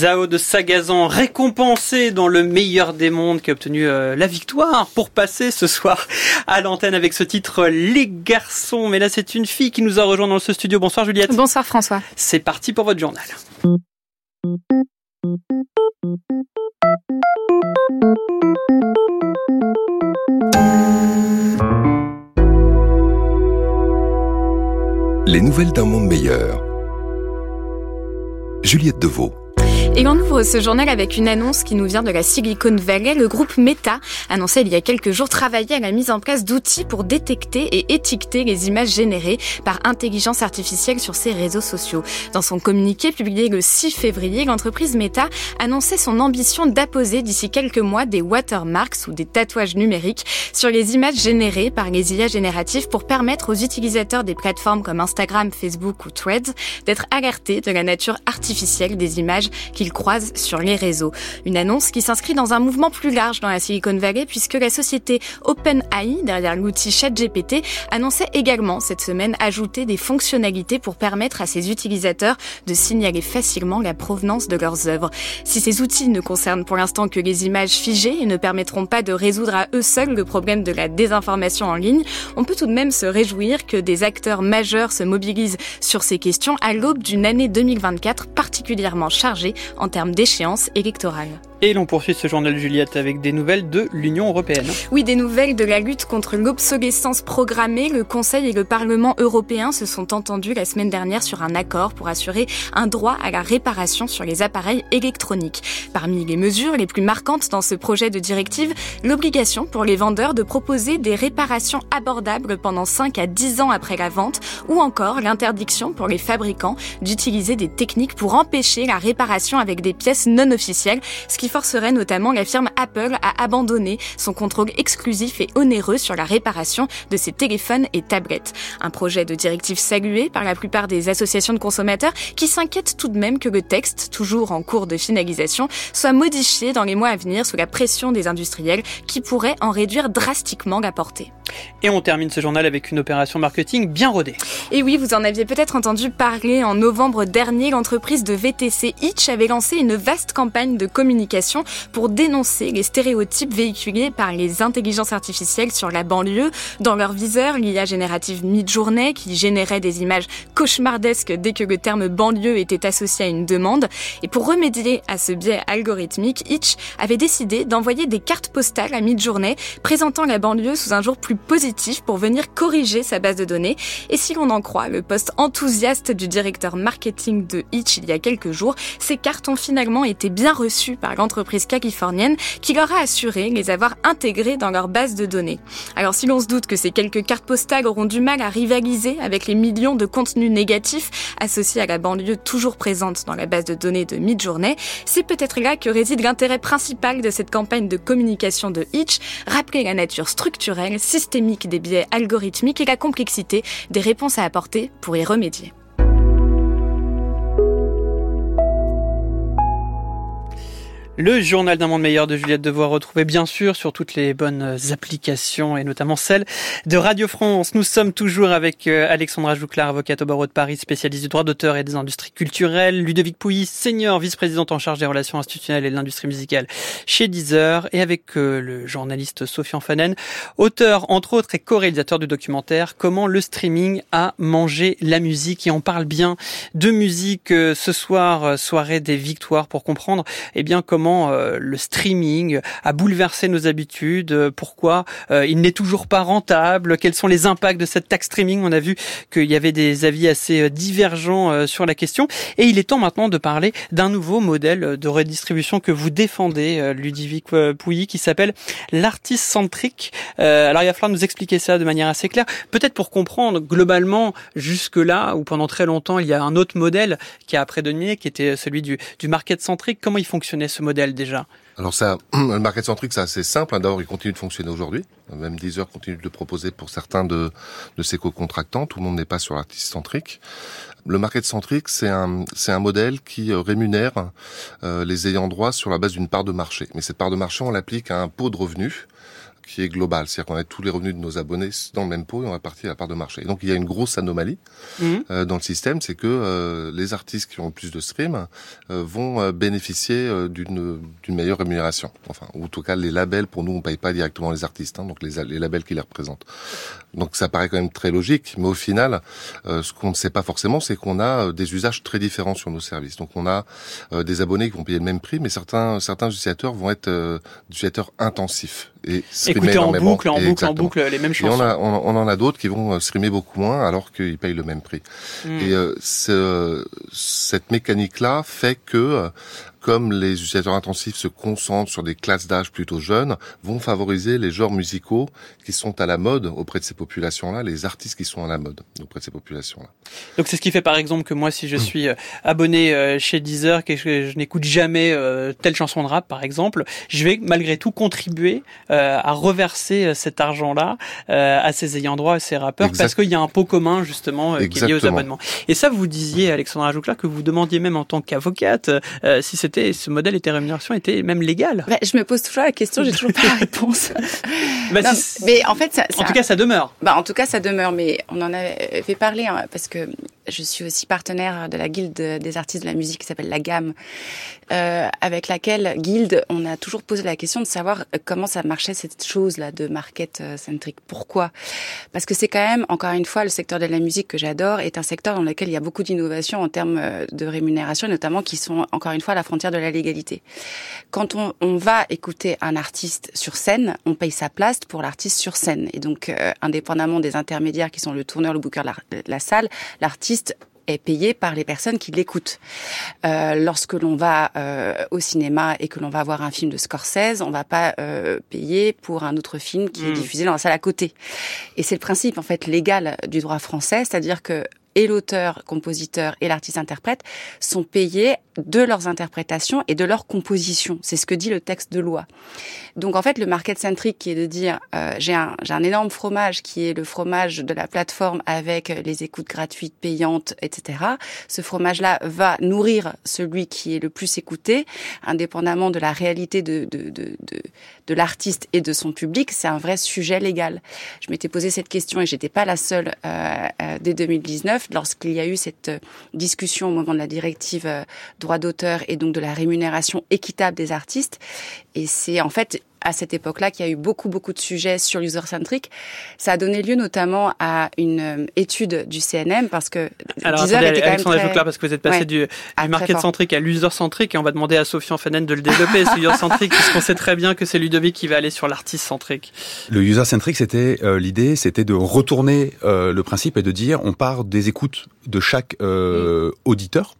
Zao de Sagazan récompensé dans le meilleur des mondes qui a obtenu euh, la victoire pour passer ce soir à l'antenne avec ce titre Les garçons. Mais là c'est une fille qui nous a rejoint dans ce studio. Bonsoir Juliette. Bonsoir François. C'est parti pour votre journal. Les nouvelles d'un monde meilleur. Juliette Deveau. Et on ouvre ce journal avec une annonce qui nous vient de la Silicon Valley. Le groupe Meta annonçait il y a quelques jours travailler à la mise en place d'outils pour détecter et étiqueter les images générées par intelligence artificielle sur ses réseaux sociaux. Dans son communiqué publié le 6 février, l'entreprise Meta annonçait son ambition d'apposer d'ici quelques mois des watermarks ou des tatouages numériques sur les images générées par les IA génératives pour permettre aux utilisateurs des plateformes comme Instagram, Facebook ou Threads d'être alertés de la nature artificielle des images qu'ils croisent sur les réseaux. Une annonce qui s'inscrit dans un mouvement plus large dans la Silicon Valley puisque la société OpenAI, derrière l'outil ChatGPT, annonçait également cette semaine ajouter des fonctionnalités pour permettre à ses utilisateurs de signaler facilement la provenance de leurs œuvres. Si ces outils ne concernent pour l'instant que les images figées et ne permettront pas de résoudre à eux seuls le problème de la désinformation en ligne, on peut tout de même se réjouir que des acteurs majeurs se mobilisent sur ces questions à l'aube d'une année 2024 particulièrement chargée en termes d'échéance électorale. Et l'on poursuit ce journal Juliette avec des nouvelles de l'Union européenne. Oui, des nouvelles de la lutte contre l'obsolescence programmée. Le Conseil et le Parlement européen se sont entendus la semaine dernière sur un accord pour assurer un droit à la réparation sur les appareils électroniques. Parmi les mesures les plus marquantes dans ce projet de directive, l'obligation pour les vendeurs de proposer des réparations abordables pendant 5 à 10 ans après la vente ou encore l'interdiction pour les fabricants d'utiliser des techniques pour empêcher la réparation avec des pièces non officielles, forcerait notamment la firme Apple à abandonner son contrôle exclusif et onéreux sur la réparation de ses téléphones et tablettes. Un projet de directive salué par la plupart des associations de consommateurs qui s'inquiètent tout de même que le texte, toujours en cours de finalisation, soit modifié dans les mois à venir sous la pression des industriels qui pourraient en réduire drastiquement la portée. Et on termine ce journal avec une opération marketing bien rodée. Et oui, vous en aviez peut-être entendu parler en novembre dernier, l'entreprise de VTC Itch avait lancé une vaste campagne de communication pour dénoncer les stéréotypes véhiculés par les intelligences artificielles sur la banlieue. Dans leur viseur, l'IA générative Midjourney qui générait des images cauchemardesques dès que le terme banlieue était associé à une demande. Et pour remédier à ce biais algorithmique, Itch avait décidé d'envoyer des cartes postales à Midjourney présentant la banlieue sous un jour plus positif pour venir corriger sa base de données. Et si l'on en croit le poste enthousiaste du directeur marketing de Itch il y a quelques jours, ces cartes ont finalement été bien reçues par l'entreprise californienne qui leur a assuré les avoir intégrées dans leur base de données. Alors si l'on se doute que ces quelques cartes postales auront du mal à rivaliser avec les millions de contenus négatifs associés à la banlieue toujours présente dans la base de données de Midjourney, c'est peut-être là que réside l'intérêt principal de cette campagne de communication de Itch, rappeler la nature structurelle, systémique des biais algorithmiques et la complexité des réponses à apporter pour y remédier. Le journal d'un monde meilleur de Juliette Devoir retrouvé bien sûr sur toutes les bonnes applications et notamment celle de Radio France. Nous sommes toujours avec euh, Alexandra Jouclar, avocate au barreau de Paris, spécialiste du droit d'auteur et des industries culturelles, Ludovic Pouilly, senior vice-présidente en charge des relations institutionnelles et de l'industrie musicale chez Deezer et avec euh, le journaliste Sofian Fanen, auteur entre autres et co-réalisateur du documentaire Comment le streaming a mangé la musique et on parle bien de musique euh, ce soir, soirée des victoires pour comprendre eh bien comment euh, le streaming a bouleversé nos habitudes, euh, pourquoi euh, il n'est toujours pas rentable, quels sont les impacts de cette taxe streaming. On a vu qu'il y avait des avis assez divergents sur la question. Et il est temps maintenant de parler d'un nouveau modèle de redistribution que vous défendez, Ludovic Pouilly, qui s'appelle l'artiste centrique. alors il va falloir nous expliquer ça de manière assez claire. Peut-être pour comprendre globalement jusque-là, ou pendant très longtemps, il y a un autre modèle qui a prédominé, qui était celui du market centrique. Comment il fonctionnait ce modèle alors ça, <clears throat> le market centric, c'est assez simple. Hein. D'abord, il continue de fonctionner aujourd'hui. Même Deezer continue de le proposer pour certains de, de ses co-contractants. Tout le monde n'est pas sur l'artiste centrique. Le market centric, c'est un, c'est un modèle qui euh, rémunère euh, les ayants droit sur la base d'une part de marché. Mais cette part de marché, on l'applique à un pot de revenus qui est global. C'est-à-dire qu'on a tous les revenus de nos abonnés dans le même pot et on répartit la part de marché. donc il y a une grosse anomalie mhm. euh, dans le système, c'est que euh, les artistes qui ont le plus de streams euh, vont euh, bénéficier euh, d'une d'une meilleure rémunération. Enfin, ou en tout cas les labels pour nous on paye pas directement les artistes, hein, donc les, les labels qui les représentent. Donc ça paraît quand même très logique, mais au final, ce qu'on ne sait pas forcément, c'est qu'on a des usages très différents sur nos services. Donc on a des abonnés qui vont payer le même prix, mais certains certains utilisateurs vont être utilisateurs intensifs et écouter en boucle, en boucle, en boucle les mêmes chansons. on, a, on, en a d'autres qui vont euh, streamer beaucoup moins alors qu'ils payent le même prix. Hmm. Et euh, ce, cette mécanique-là fait que euh, comme les utilisateurs intensifs se concentrent sur des classes d'âge plutôt jeunes, vont favoriser les genres musicaux qui sont à la mode auprès de ces populations-là, les artistes qui sont à la mode auprès de ces populations-là. Donc c'est ce qui fait par exemple que moi, si je suis euh, abonné euh, chez Deezer, que je, n'écoute jamais euh, telle chanson de rap par exemple, je vais malgré tout contribuer à reverser cet argent-là à ces ayants droit, à ces rappeurs, parce qu'il y a un pot commun justement qui est lié aux abonnements. Et ça, vous disiez, Alexandra Joucla, que vous demandiez même en tant qu'avocate si ce modèle était rémunération était même légal. Bah, je me pose toujours la question, j'ai toujours pas la <laughs> réponse. Bah, mais en fait, ça, en tout cas, ça demeure. Bah, en tout cas, ça demeure. Mais on en avait parlé hein, parce que je suis aussi partenaire de la guilde des artistes de la musique qui s'appelle la Gamme, euh, avec laquelle guilde on a toujours posé la question de savoir comment ça marchait cette chose là de market euh, centric. Pourquoi? Parce que c'est quand même encore une fois le secteur de la musique que j'adore est un secteur dans lequel il y a beaucoup d'innovations en termes euh, de rémunération, notamment qui sont encore une fois à la frontière de la légalité. Quand on, va écouter un artiste sur scène, on paye sa place pour l'artiste sur scène, et donc euh, indépendamment des intermédiaires qui sont le tourneur, le booker, la, la salle, l'artiste est payé par les personnes qui l'écoutent. Euh, lorsque l'on va euh, au cinéma et que l'on va voir un film de Scorsese, on va pas euh, payer pour un autre film qui est hmm. diffusé dans la salle à côté. Et c'est le principe en fait légal du droit français, c'est-à-dire que et l'auteur, compositeur et l'artiste-interprète sont payés de leurs interprétations et de leurs compositions. C'est ce que dit le texte de loi. Donc en fait, le market centric qui est de dire euh, j'ai un, un énorme fromage qui est le fromage de la plateforme avec les écoutes gratuites, payantes, etc. Ce fromage-là va nourrir celui qui est le plus écouté, indépendamment de la réalité de, de, de, de, de l'artiste et de son public. C'est un vrai sujet légal. Je m'étais posé cette question et j'étais pas la seule euh, euh, dès 2019 2019, lorsqu'il y a eu cette discussion au moment de la directive droit d'auteur et donc de la rémunération équitable des artistes. Et c'est en fait à cette époque-là qu'il y a eu beaucoup beaucoup de sujets sur l'user-centric. Ça a donné lieu notamment à une euh, étude du CNM parce que Alors, Deezer attendez, était quand même très... vous parce que vous êtes passé Ouais. du, Ah, du market-centric à l'user-centric et on va demander à Sophie Anfanen de le développer, ce user-centric, puisqu'on sait très bien que c'est Ludovic qui va aller sur l'artiste-centric. Le user-centric, c'était euh, l'idée, c'était de retourner euh, le principe et de dire on part des écoutes de chaque euh, auditeur,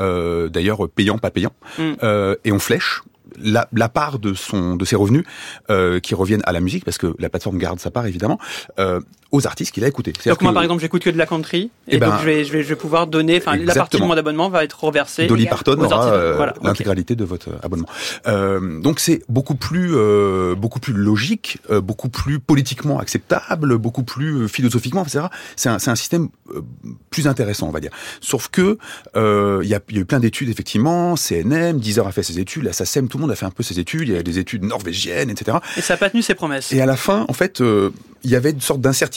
euh, d'ailleurs payant, pas payant, Mm. euh, et on flèche la, la part de son de ses revenus euh, qui reviennent à la musique parce que la plateforme garde sa part évidemment euh, aux artistes qu'il a écoutés. Donc moi, par exemple, j'écoute que de la country, et Eh ben, donc je vais, je vais, je vais pouvoir donner, enfin, la partie de mon abonnement va être reversée. Dolly Parton aura euh, Voilà, l'intégralité de votre abonnement. Euh, donc c'est beaucoup plus euh, beaucoup plus logique, euh, beaucoup plus politiquement acceptable, beaucoup plus euh, philosophiquement, etc. C'est un, un système euh, plus intéressant, on va dire. Sauf que euh, il y, a, y a eu plein d'études effectivement. CNM, Deezer a fait ses études, la SACEM, tout le monde a fait un peu ses études. Il y a des études norvégiennes, etc. Et ça n'a pas tenu ses promesses. Et à la fin, en fait, euh, il y avait une sorte d'incertitude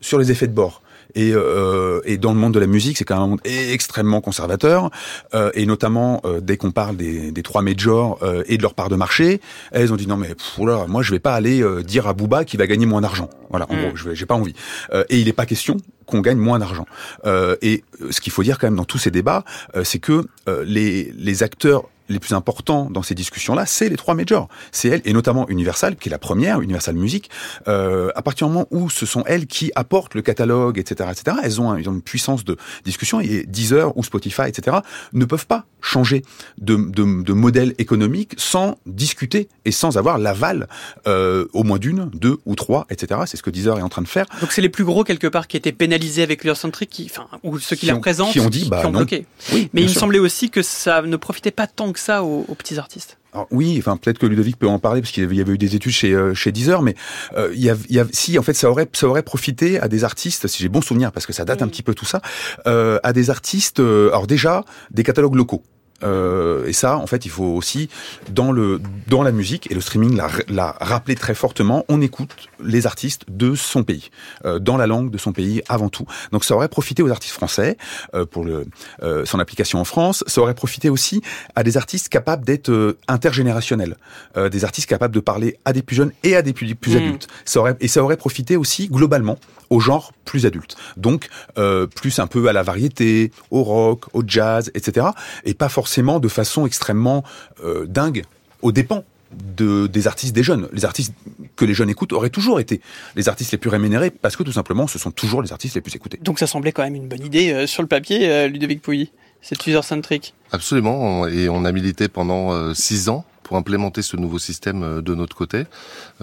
sur les effets de bord. Et, euh, et dans le monde de la musique, c'est quand même un monde extrêmement conservateur, euh, et notamment euh, dès qu'on parle des, des trois majors euh, et de leur part de marché, elles ont dit non mais pff, oula, moi je vais pas aller euh, dire à Booba qu'il va gagner moins d'argent. Voilà, en Mm. gros, je vais- j'ai pas envie. Euh, et il n'est pas question qu'on gagne moins d'argent. Euh, et ce qu'il faut dire quand même dans tous ces débats, euh, c'est que euh, les, les acteurs les plus importants dans ces discussions-là, c'est les trois majors. C'est elles, et notamment Universal, qui est la première, Universal Music. Euh, à partir du moment où ce sont elles qui apportent le catalogue, etc., etc., elles ont une puissance de discussion, et Deezer ou Spotify, etc., ne peuvent pas changer de, de, de modèle économique sans discuter et sans avoir l'aval euh, au moins d'une, deux ou trois, etc. C'est ce que Deezer est en train de faire. Donc c'est les plus gros quelque part qui étaient pénalisés avec l'user-centric, qui, enfin, ou ceux qui, Qui la ont- représentent, qui ont dit, bah, qui ont non. bloqué. Oui, Mais il me semblait aussi que ça ne profitait pas tant que ça aux, aux petits artistes. Alors, oui, enfin peut-être que Ludovic peut en parler parce qu'il y avait- eu des études chez euh, chez Deezer, mais euh, il y a, il y a, si en fait ça aurait ça aurait profité à des artistes, si j'ai bon souvenir parce que ça date un petit peu tout ça, euh, à des artistes. alors déjà des catalogues locaux. Euh, et ça, en fait, il faut aussi dans le dans la musique et le streaming l'a l'a rappelé très fortement. On écoute les artistes de son pays, euh, dans la langue de son pays avant tout. Donc, ça aurait profité aux artistes français euh, pour le euh, son application en France. Ça aurait profité aussi à des artistes capables d'être euh, intergénérationnels, euh, des artistes capables de parler à des plus jeunes et à des plus, plus Mm. adultes. Ça aurait et ça aurait profité aussi globalement au genre plus adulte. Donc euh, plus un peu à la variété, au rock, au jazz, etc. Et pas forcément de façon extrêmement euh, dingue aux dépens de, des artistes des jeunes. Les artistes que les jeunes écoutent auraient toujours été les artistes les plus rémunérés parce que tout simplement ce sont toujours les artistes les plus écoutés. Donc ça semblait quand même une bonne idée euh, sur le papier, euh, Ludovic Pouilly. C'est user-centric. Absolument, et on a milité pendant euh, six ans pour implémenter ce nouveau système euh, de notre côté.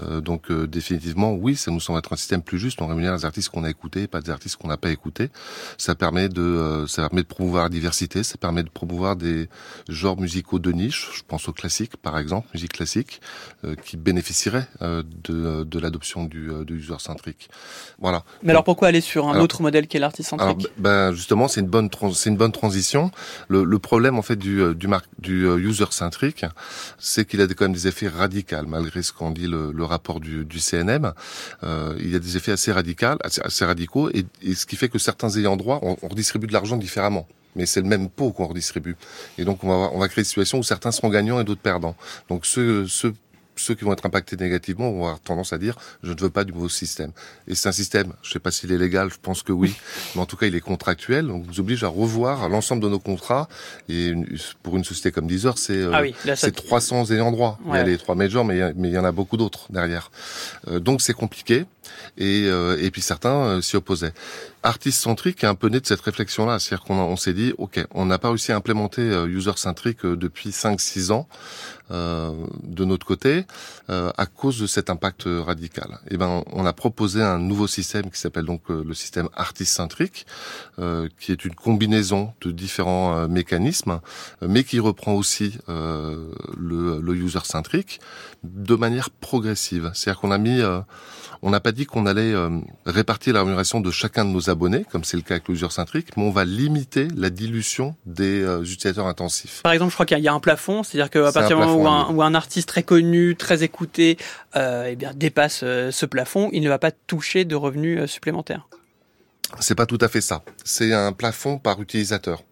Euh, donc euh, définitivement, oui, ça nous semble être un système plus juste. On rémunère les artistes qu'on a écoutés, pas des artistes qu'on n'a pas écoutés. Ça permet de, ça permet de promouvoir la diversité, ça permet de promouvoir des genres musicaux de niche. Je pense au classique, par exemple, musique classique, qui bénéficierait de, de l'adoption du, du user-centric. Voilà. Mais alors pourquoi aller sur un Alors- autre modèle qui est alors, l'artiste-centric ben justement, c'est une bonne c'est une bonne transition. Le, le problème en fait du du, du user centric, c'est qu'il a quand même des effets radicaux malgré ce qu'en dit le, rapport du, CNM. Euh, il y a des effets assez radicaux, assez, radicaux, et, ce qui fait que certains ayants droit, on, on redistribue de l'argent différemment. Mais c'est le même pot qu'on redistribue. Et donc on va, on va créer des situations où certains seront gagnants et d'autres perdants. Donc ceux ceux qui vont être impactés négativement vont avoir tendance à dire je ne veux pas du nouveau système. Et c'est un système, je ne sais pas s'il est légal, je pense que oui, mais en tout cas il est contractuel, donc il nous oblige à revoir l'ensemble de nos contrats. Et pour une société comme Deezer, c'est euh, Ah oui, là, ça- c'est 300 ayants droit. Il y a les trois majors, mais il y a- mais il y en a beaucoup d'autres derrière. Euh, donc c'est compliqué. Et, euh, et puis certains euh, s'y opposaient. Artiste centrique est un peu né de cette réflexion-là, c'est-à-dire qu'on s'est dit, ok, on n'a pas réussi à implémenter euh, user centric euh, depuis 5-6 ans euh, de notre côté à cause de cet impact radical. Et ben, on a proposé un nouveau système qui s'appelle donc le système artiste centrique, qui est une combinaison de différents mécanismes, mais qui reprend aussi le, le user centrique de manière progressive. C'est-à-dire qu'on a mis on n'a pas dit qu'on allait euh, répartir la rémunération de chacun de nos abonnés, comme c'est le cas avec l'user centrique, mais on va limiter la dilution des euh, utilisateurs intensifs. Par exemple, je crois qu'il y a un plafond, c'est-à-dire qu'à partir du moment où un, où un artiste très connu, très écouté, euh, eh bien dépasse ce plafond, il ne va pas toucher de revenus supplémentaires. C'est pas tout à fait ça. C'est un plafond par utilisateur.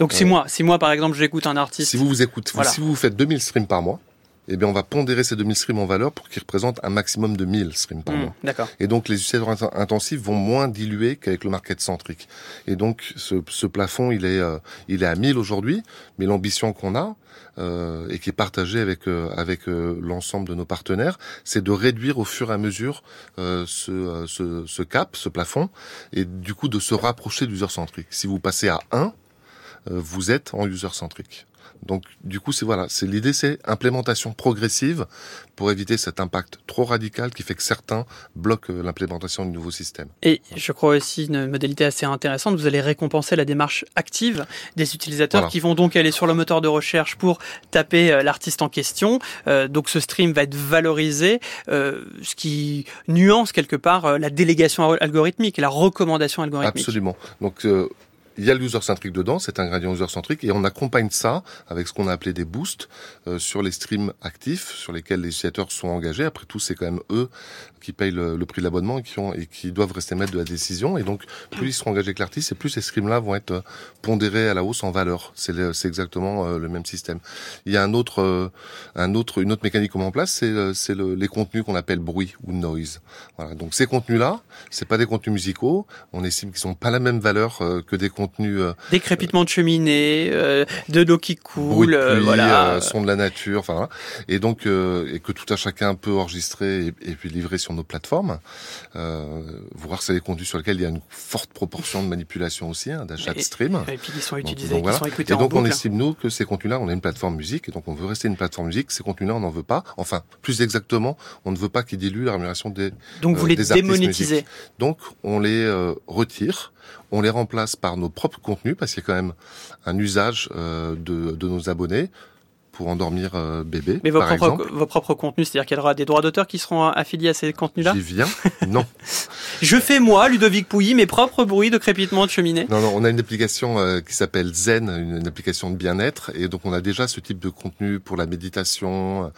Donc si moi, si moi par exemple j'écoute un artiste. Si vous vous écoutez, si vous faites 2000 streams par mois, eh bien, on va pondérer ces 2000 streams en valeur pour qu'ils représentent un maximum de 1000 streams par Mmh, mois. d'accord. Et donc, les utilisateurs int- intensifs vont moins diluer qu'avec le market centrique. Et donc, ce, ce plafond, il est, euh, il est à 1000 aujourd'hui, mais l'ambition qu'on a, euh, et qui est partagée avec, euh, avec euh, l'ensemble de nos partenaires, c'est de réduire au fur et à mesure euh, ce, ce, ce cap, ce plafond, et du coup de se rapprocher d'user centrique. Si vous passez à 1, euh, vous êtes en user centrique. Donc du coup c'est voilà, c'est l'idée c'est implémentation progressive pour éviter cet impact trop radical qui fait que certains bloquent euh, l'implémentation du nouveau système. Et je crois aussi une modalité assez intéressante, vous allez récompenser la démarche active des utilisateurs Voilà. qui vont donc aller sur le moteur de recherche pour taper euh, l'artiste en question. Euh, donc ce stream va être valorisé, euh, ce qui nuance quelque part la délégation al- algorithmique et la recommandation algorithmique. Absolument. Donc euh, il y a l'user centrique dedans, c'est un gradient user centrique, et on accompagne ça avec ce qu'on a appelé des boosts euh, sur les streams actifs, sur lesquels les utilisateurs sont engagés. Après tout, c'est quand même eux qui payent le, prix de l'abonnement et qui ont et qui doivent rester maîtres de la décision. Et donc, plus ils seront engagés avec l'artiste, et plus ces streams-là vont être euh, pondérés à la hausse en valeur. C'est exactement euh, le même système. Il y a un autre, euh, un autre, une autre mécanique qu'on met en place, c'est le- les contenus qu'on appelle bruit ou noise. Voilà. Donc ces contenus-là, c'est pas des contenus musicaux. On estime qu'ils sont pas la même valeur que des contenus euh, Des crépitements de cheminée, euh, de l'eau qui coule, de euh, pluie, voilà. euh, son de la nature, enfin voilà. et donc euh, et que tout un chacun peut enregistrer et, et puis livrer sur nos plateformes, euh, voir c'est des contenus sur lesquels il y a une forte proportion de manipulation aussi, hein, d'achat de stream. et puis qui sont Donc- utilisés, donc qui voilà. sont écoutés Et en donc on estime nous que ces contenus-là, on est une plateforme musique et donc on veut rester une plateforme musique. Ces contenus-là, on n'en veut pas. Enfin, plus exactement, on ne veut pas qu'ils diluent la rémunération des Donc vous euh, les démonétisez. Donc on les euh, retire, on les remplace par nos propres contenus parce qu'il y a quand même un usage euh, de, de nos abonnés pour endormir euh, bébé, Mais vos par propres, exemple. vos propres contenus, c'est-à-dire qu'il y aura des droits d'auteur qui seront affiliés à ces contenus-là J'y viens. Non. <laughs> Je fais moi, Ludovic Pouilly, mes propres bruits de crépitement de cheminée. Non, non, on a une application euh, qui s'appelle Zen, une, une application de bien-être, et donc on a déjà ce type de contenu pour la méditation. euh,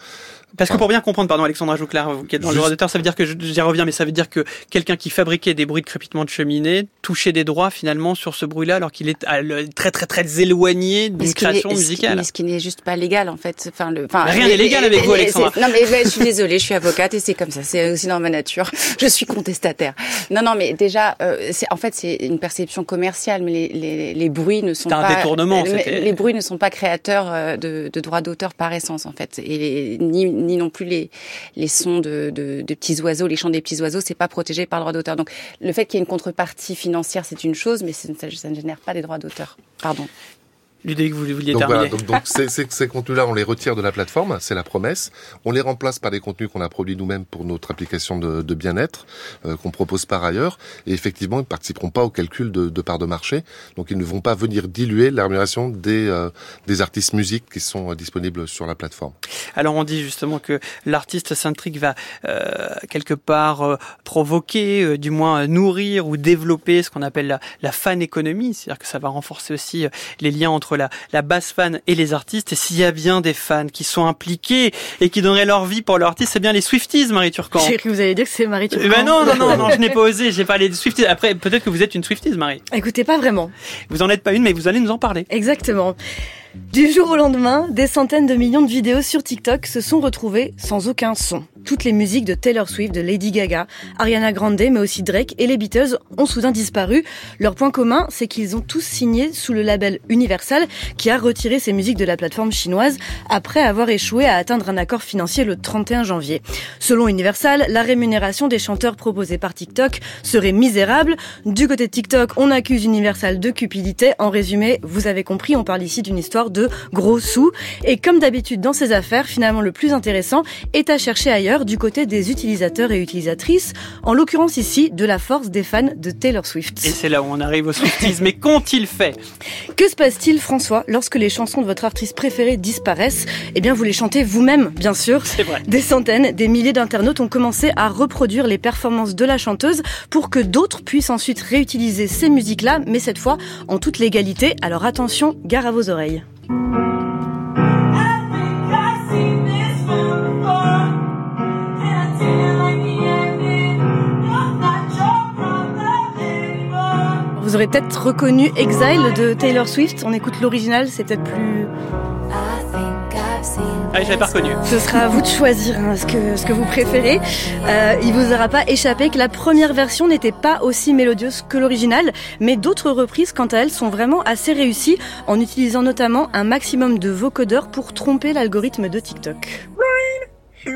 Parce que enfin, pour bien comprendre, pardon Alexandra Jouclair, vous qui êtes dans le Juste- droit d'auteur, ça veut dire que, je- j'y reviens, mais ça veut dire que quelqu'un qui fabriquait des bruits de crépitement de cheminée touchait des droits finalement sur ce bruit-là alors qu'il est à le- très très très éloigné d'une création musicale. Mais ce qui n'est juste pas légal en fait. Enfin, le, enfin, Mais rien n'est légal avec vous, Alexandra. Non mais ouais, je suis désolée, je suis avocate et c'est comme ça, c'est aussi dans ma nature. <laughs> Je suis contestataire. Non non, mais déjà, euh, c'est en fait c'est une perception commerciale, mais les, les, les bruits ne sont C'est un pas détournement, Les, c'était- les bruits ne sont pas créateurs euh, de, de droits d'auteur par essence en fait, et les- ni, ni non plus les les sons de, de, de petits oiseaux, les chants des petits oiseaux, c'est pas protégé par le droit d'auteur. Donc le fait qu'il y ait une contrepartie financière, c'est une chose, mais ça ne génère pas des droits d'auteur. Pardon. Ludovic, vous vouliez Donc terminer. voilà, donc, donc ces, ces, ces contenus-là, on les retire de la plateforme, c'est la promesse. On les remplace par des contenus qu'on a produits nous-mêmes pour notre application de, de bien-être, euh, qu'on propose par ailleurs. Et effectivement, ils ne participeront pas au calcul de, de part de marché. Donc ils ne vont pas venir diluer la rémunération des, euh, des artistes musiques qui sont euh, disponibles sur la plateforme. Alors on dit justement que l'artiste centrique va euh, quelque part provoquer, du moins nourrir ou développer ce qu'on appelle la, la fan économie, c'est-à-dire que ça va renforcer aussi les liens entre la, la base fan et les artistes. Et s'il y a bien des fans qui sont impliqués et qui donneraient leur vie pour leur artiste, c'est bien les Swifties, Marie Turcan. J'ai cru que vous allez dire que c'est Marie Eh Turcan. ben non, non, non, non, je n'ai <laughs> pas osé, j'ai parlé de Swifties. Après, peut-être que vous êtes une Swifties, Marie. Écoutez, pas vraiment. Vous en êtes pas une, mais vous allez nous en parler. Exactement. Du jour au lendemain, des centaines de millions de vidéos sur TikTok se sont retrouvées sans aucun son. Toutes les musiques de Taylor Swift, de Lady Gaga, Ariana Grande, mais aussi Drake et les Beatles ont soudain disparu. Leur point commun, c'est qu'ils ont tous signé sous le label Universal, qui a retiré ces musiques de la plateforme chinoise après avoir échoué à atteindre un accord financier le 31 janvier. Selon Universal, la rémunération des chanteurs proposée par TikTok serait misérable. Du côté de TikTok, on accuse Universal de cupidité. En résumé, vous avez compris, on parle ici d'une histoire de gros sous. Et comme d'habitude dans ces affaires, finalement le plus intéressant est à chercher ailleurs du côté des utilisateurs et utilisatrices, en l'occurrence ici de la force des fans de Taylor Swift. Et c'est là où on arrive aux Swifties. mais qu'ont-ils fait? Que se passe-t-il, François, lorsque les chansons de votre artiste préféré disparaissent? Eh bien, vous les chantez vous-même, bien sûr. C'est vrai. Des centaines, des milliers d'internautes ont commencé à reproduire les performances de la chanteuse pour que d'autres puissent ensuite réutiliser ces musiques-là, mais cette fois en toute légalité. Alors attention, gare à vos oreilles. Vous aurez peut-être reconnu Exile de Taylor Swift. On écoute l'original, c'est peut-être plus ah, j'avais pas reconnu. Ce sera à vous de choisir hein, ce, que, ce que vous préférez. Euh, il vous aura pas échappé que la première version n'était pas aussi mélodieuse que l'original, mais d'autres reprises, quant à elles, sont vraiment assez réussies en utilisant notamment un maximum de vocodeurs pour tromper l'algorithme de TikTok. He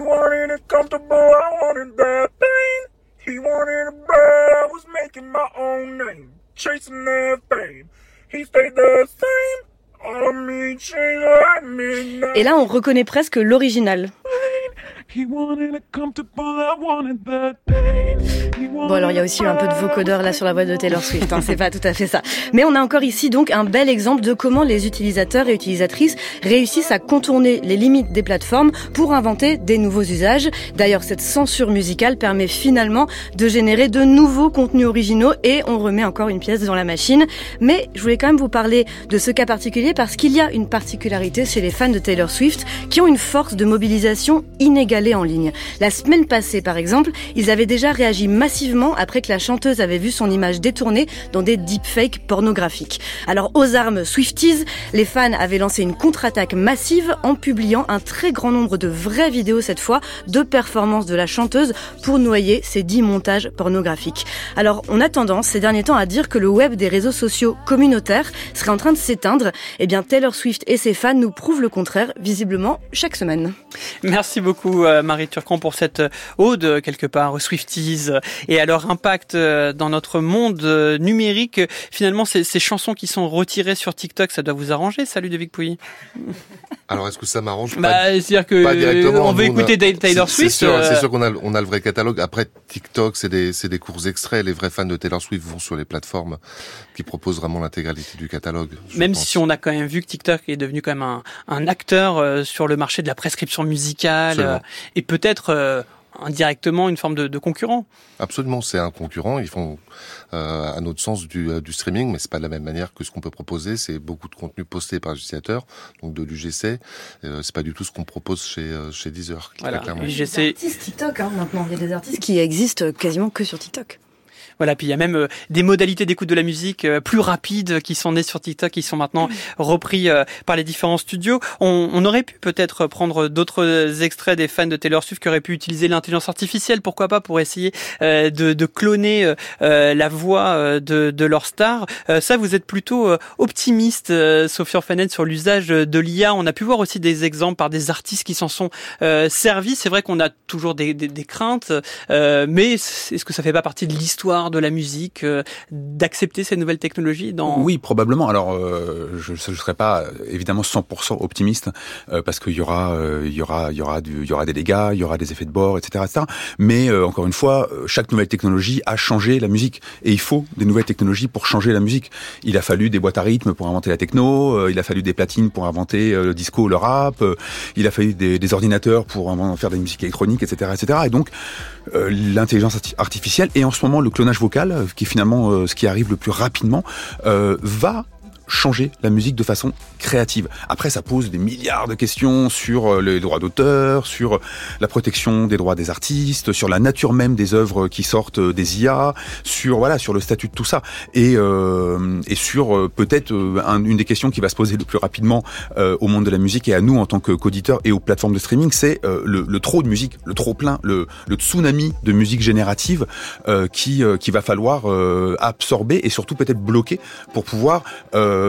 Chasing that fame. He stayed the same. Et là, on reconnaît presque l'original. Bon alors il y a aussi un peu de vocodeur là sur la voix de Taylor Swift, hein, c'est pas tout à fait ça. Mais on a encore ici donc un bel exemple de comment les utilisateurs et utilisatrices réussissent à contourner les limites des plateformes pour inventer des nouveaux usages. D'ailleurs cette censure musicale permet finalement de générer de nouveaux contenus originaux et on remet encore une pièce dans la machine. Mais je voulais quand même vous parler de ce cas particulier parce qu'il y a une particularité chez les fans de Taylor Swift qui ont une force de mobilisation en ligne. La semaine passée, par exemple, ils avaient déjà réagi massivement après que la chanteuse avait vu son image détournée dans des deepfakes pornographiques. Alors, aux armes Swifties, les fans avaient lancé une contre-attaque massive en publiant un très grand nombre de vraies vidéos cette fois de performances de la chanteuse pour noyer ces dix montages pornographiques. Alors, on a tendance ces derniers temps à dire que le web des réseaux sociaux communautaires serait en train de s'éteindre. Eh bien, Taylor Swift et ses fans nous prouvent le contraire, visiblement, chaque semaine. Merci beaucoup, euh, Marie Turcan pour cette euh, ode quelque part aux Swifties et à leur impact euh, dans notre monde numérique. Finalement, ces, ces chansons qui sont retirées sur TikTok, ça doit vous arranger, salut de Vic Pouilly <laughs> Alors est-ce que ça m'arrange bah, C'est-à-dire que on veut écouter Taylor Swift. C'est sûr, qu'on a, on a le vrai catalogue. Après TikTok, c'est des, des courts extraits. Les vrais fans de Taylor Swift vont sur les plateformes qui proposent vraiment l'intégralité du catalogue. Même si on a quand même vu que TikTok est devenu quand même un, un acteur sur le marché de la prescription musicale et peut-être euh, indirectement une forme de, de concurrent. Absolument, c'est un concurrent. Ils font, euh, à notre sens, du, euh, du streaming, mais c'est pas de la même manière que ce qu'on peut proposer. C'est beaucoup de contenu posté par l'utilisateur, donc de l'UGC. Euh, c'est pas du tout ce qu'on propose chez euh, chez Deezer. Voilà, l'UGC. TikTok hein, maintenant. Il y a des artistes qui existent quasiment que sur TikTok. Voilà, puis il y a même euh, des modalités d'écoute de la musique euh, plus rapides qui sont nées sur TikTok, qui sont maintenant repris euh, par les différents studios. On, on aurait pu peut-être prendre d'autres extraits des fans de Taylor Swift qui auraient pu utiliser l'intelligence artificielle, pourquoi pas, pour essayer de, de cloner la voix de, de leur star. Ça, vous êtes plutôt optimiste, Sophie Orphanen, sur l'usage de l'IA. On a pu voir aussi des exemples par des artistes qui s'en sont servis. C'est vrai qu'on a toujours des, des, des craintes, mais est-ce que ça fait pas partie de l'histoire de la musique, euh, d'accepter ces nouvelles technologies dans... Oui, probablement. Alors, euh, je ne serai pas évidemment 100% optimiste euh, parce qu'il y aura, il y aura, il y aura il y aura des dégâts, il y aura des effets de bord, etc., etc. Mais encore une fois, chaque nouvelle technologie a changé la musique et il faut des nouvelles technologies pour changer la musique. Il a fallu des boîtes à rythme pour inventer la techno, il a fallu des platines pour inventer le disco, le rap, il a fallu des, des ordinateurs pour faire des musiques électroniques, etc., etc. Et donc l'intelligence artificielle. Et en ce moment le clonage vocal, euh, qui est finalement euh, ce qui arrive le plus rapidement, euh, va changer la musique de façon créative. Après, ça pose des milliards de questions sur euh, les droits d'auteur, sur la protection des droits des artistes, sur la nature même des œuvres qui sortent euh, des IA, sur voilà, sur le statut de tout ça, et euh, et sur euh, peut-être une des questions qui va se poser le plus rapidement au monde de la musique et à nous en tant qu'auditeurs et aux plateformes de streaming, c'est le, trop de musique, le trop plein, le, tsunami de musique générative qui qui va falloir absorber et surtout peut-être bloquer pour pouvoir euh,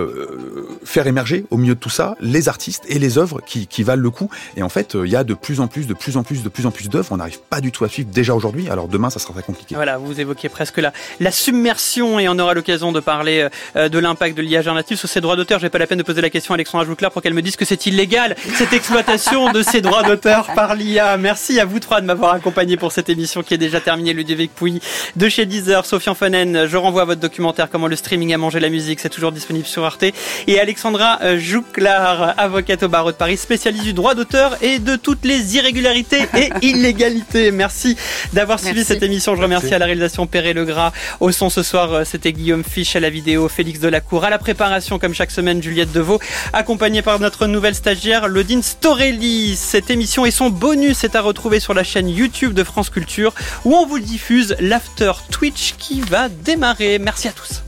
faire émerger au milieu de tout ça les artistes et les œuvres qui, valent le coup. Et en fait, euh, il y a de plus en plus, de plus en plus, de plus en plus d'œuvres. On n'arrive pas du tout à suivre déjà aujourd'hui. Alors demain, ça sera très compliqué. Voilà, vous évoquez presque la, la submersion et on aura l'occasion de parler euh, de l'impact de l'IA générative sur ces droits d'auteur. J'ai pas la peine de poser la question à Alexandra Jouclair pour qu'elle me dise que c'est illégal cette exploitation de ces droits d'auteur par l'IA. Merci à vous trois de m'avoir accompagné pour cette émission qui est déjà terminée. Ludovic Pouy de chez Deezer, Sofiane Fonen. Je renvoie à votre documentaire Comment le streaming a mangé la musique. C'est toujours disponible sur Arte et Alexandra euh, Jouclar, avocate au barreau de Paris, spécialiste du droit d'auteur et de toutes les irrégularités et <laughs> illégalités. Merci d'avoir suivi cette émission. Je remercie à la réalisation Perret Legras. Au son ce soir, euh, c'était Guillaume Fiche à la vidéo, Félix Delacour à la préparation, comme chaque semaine, Juliette Deveau, accompagnée par notre nouvelle stagiaire, Lodine Storelli. Cette émission et son bonus est à retrouver sur la chaîne YouTube de France Culture où on vous diffuse l'after Twitch qui va démarrer. Merci à tous.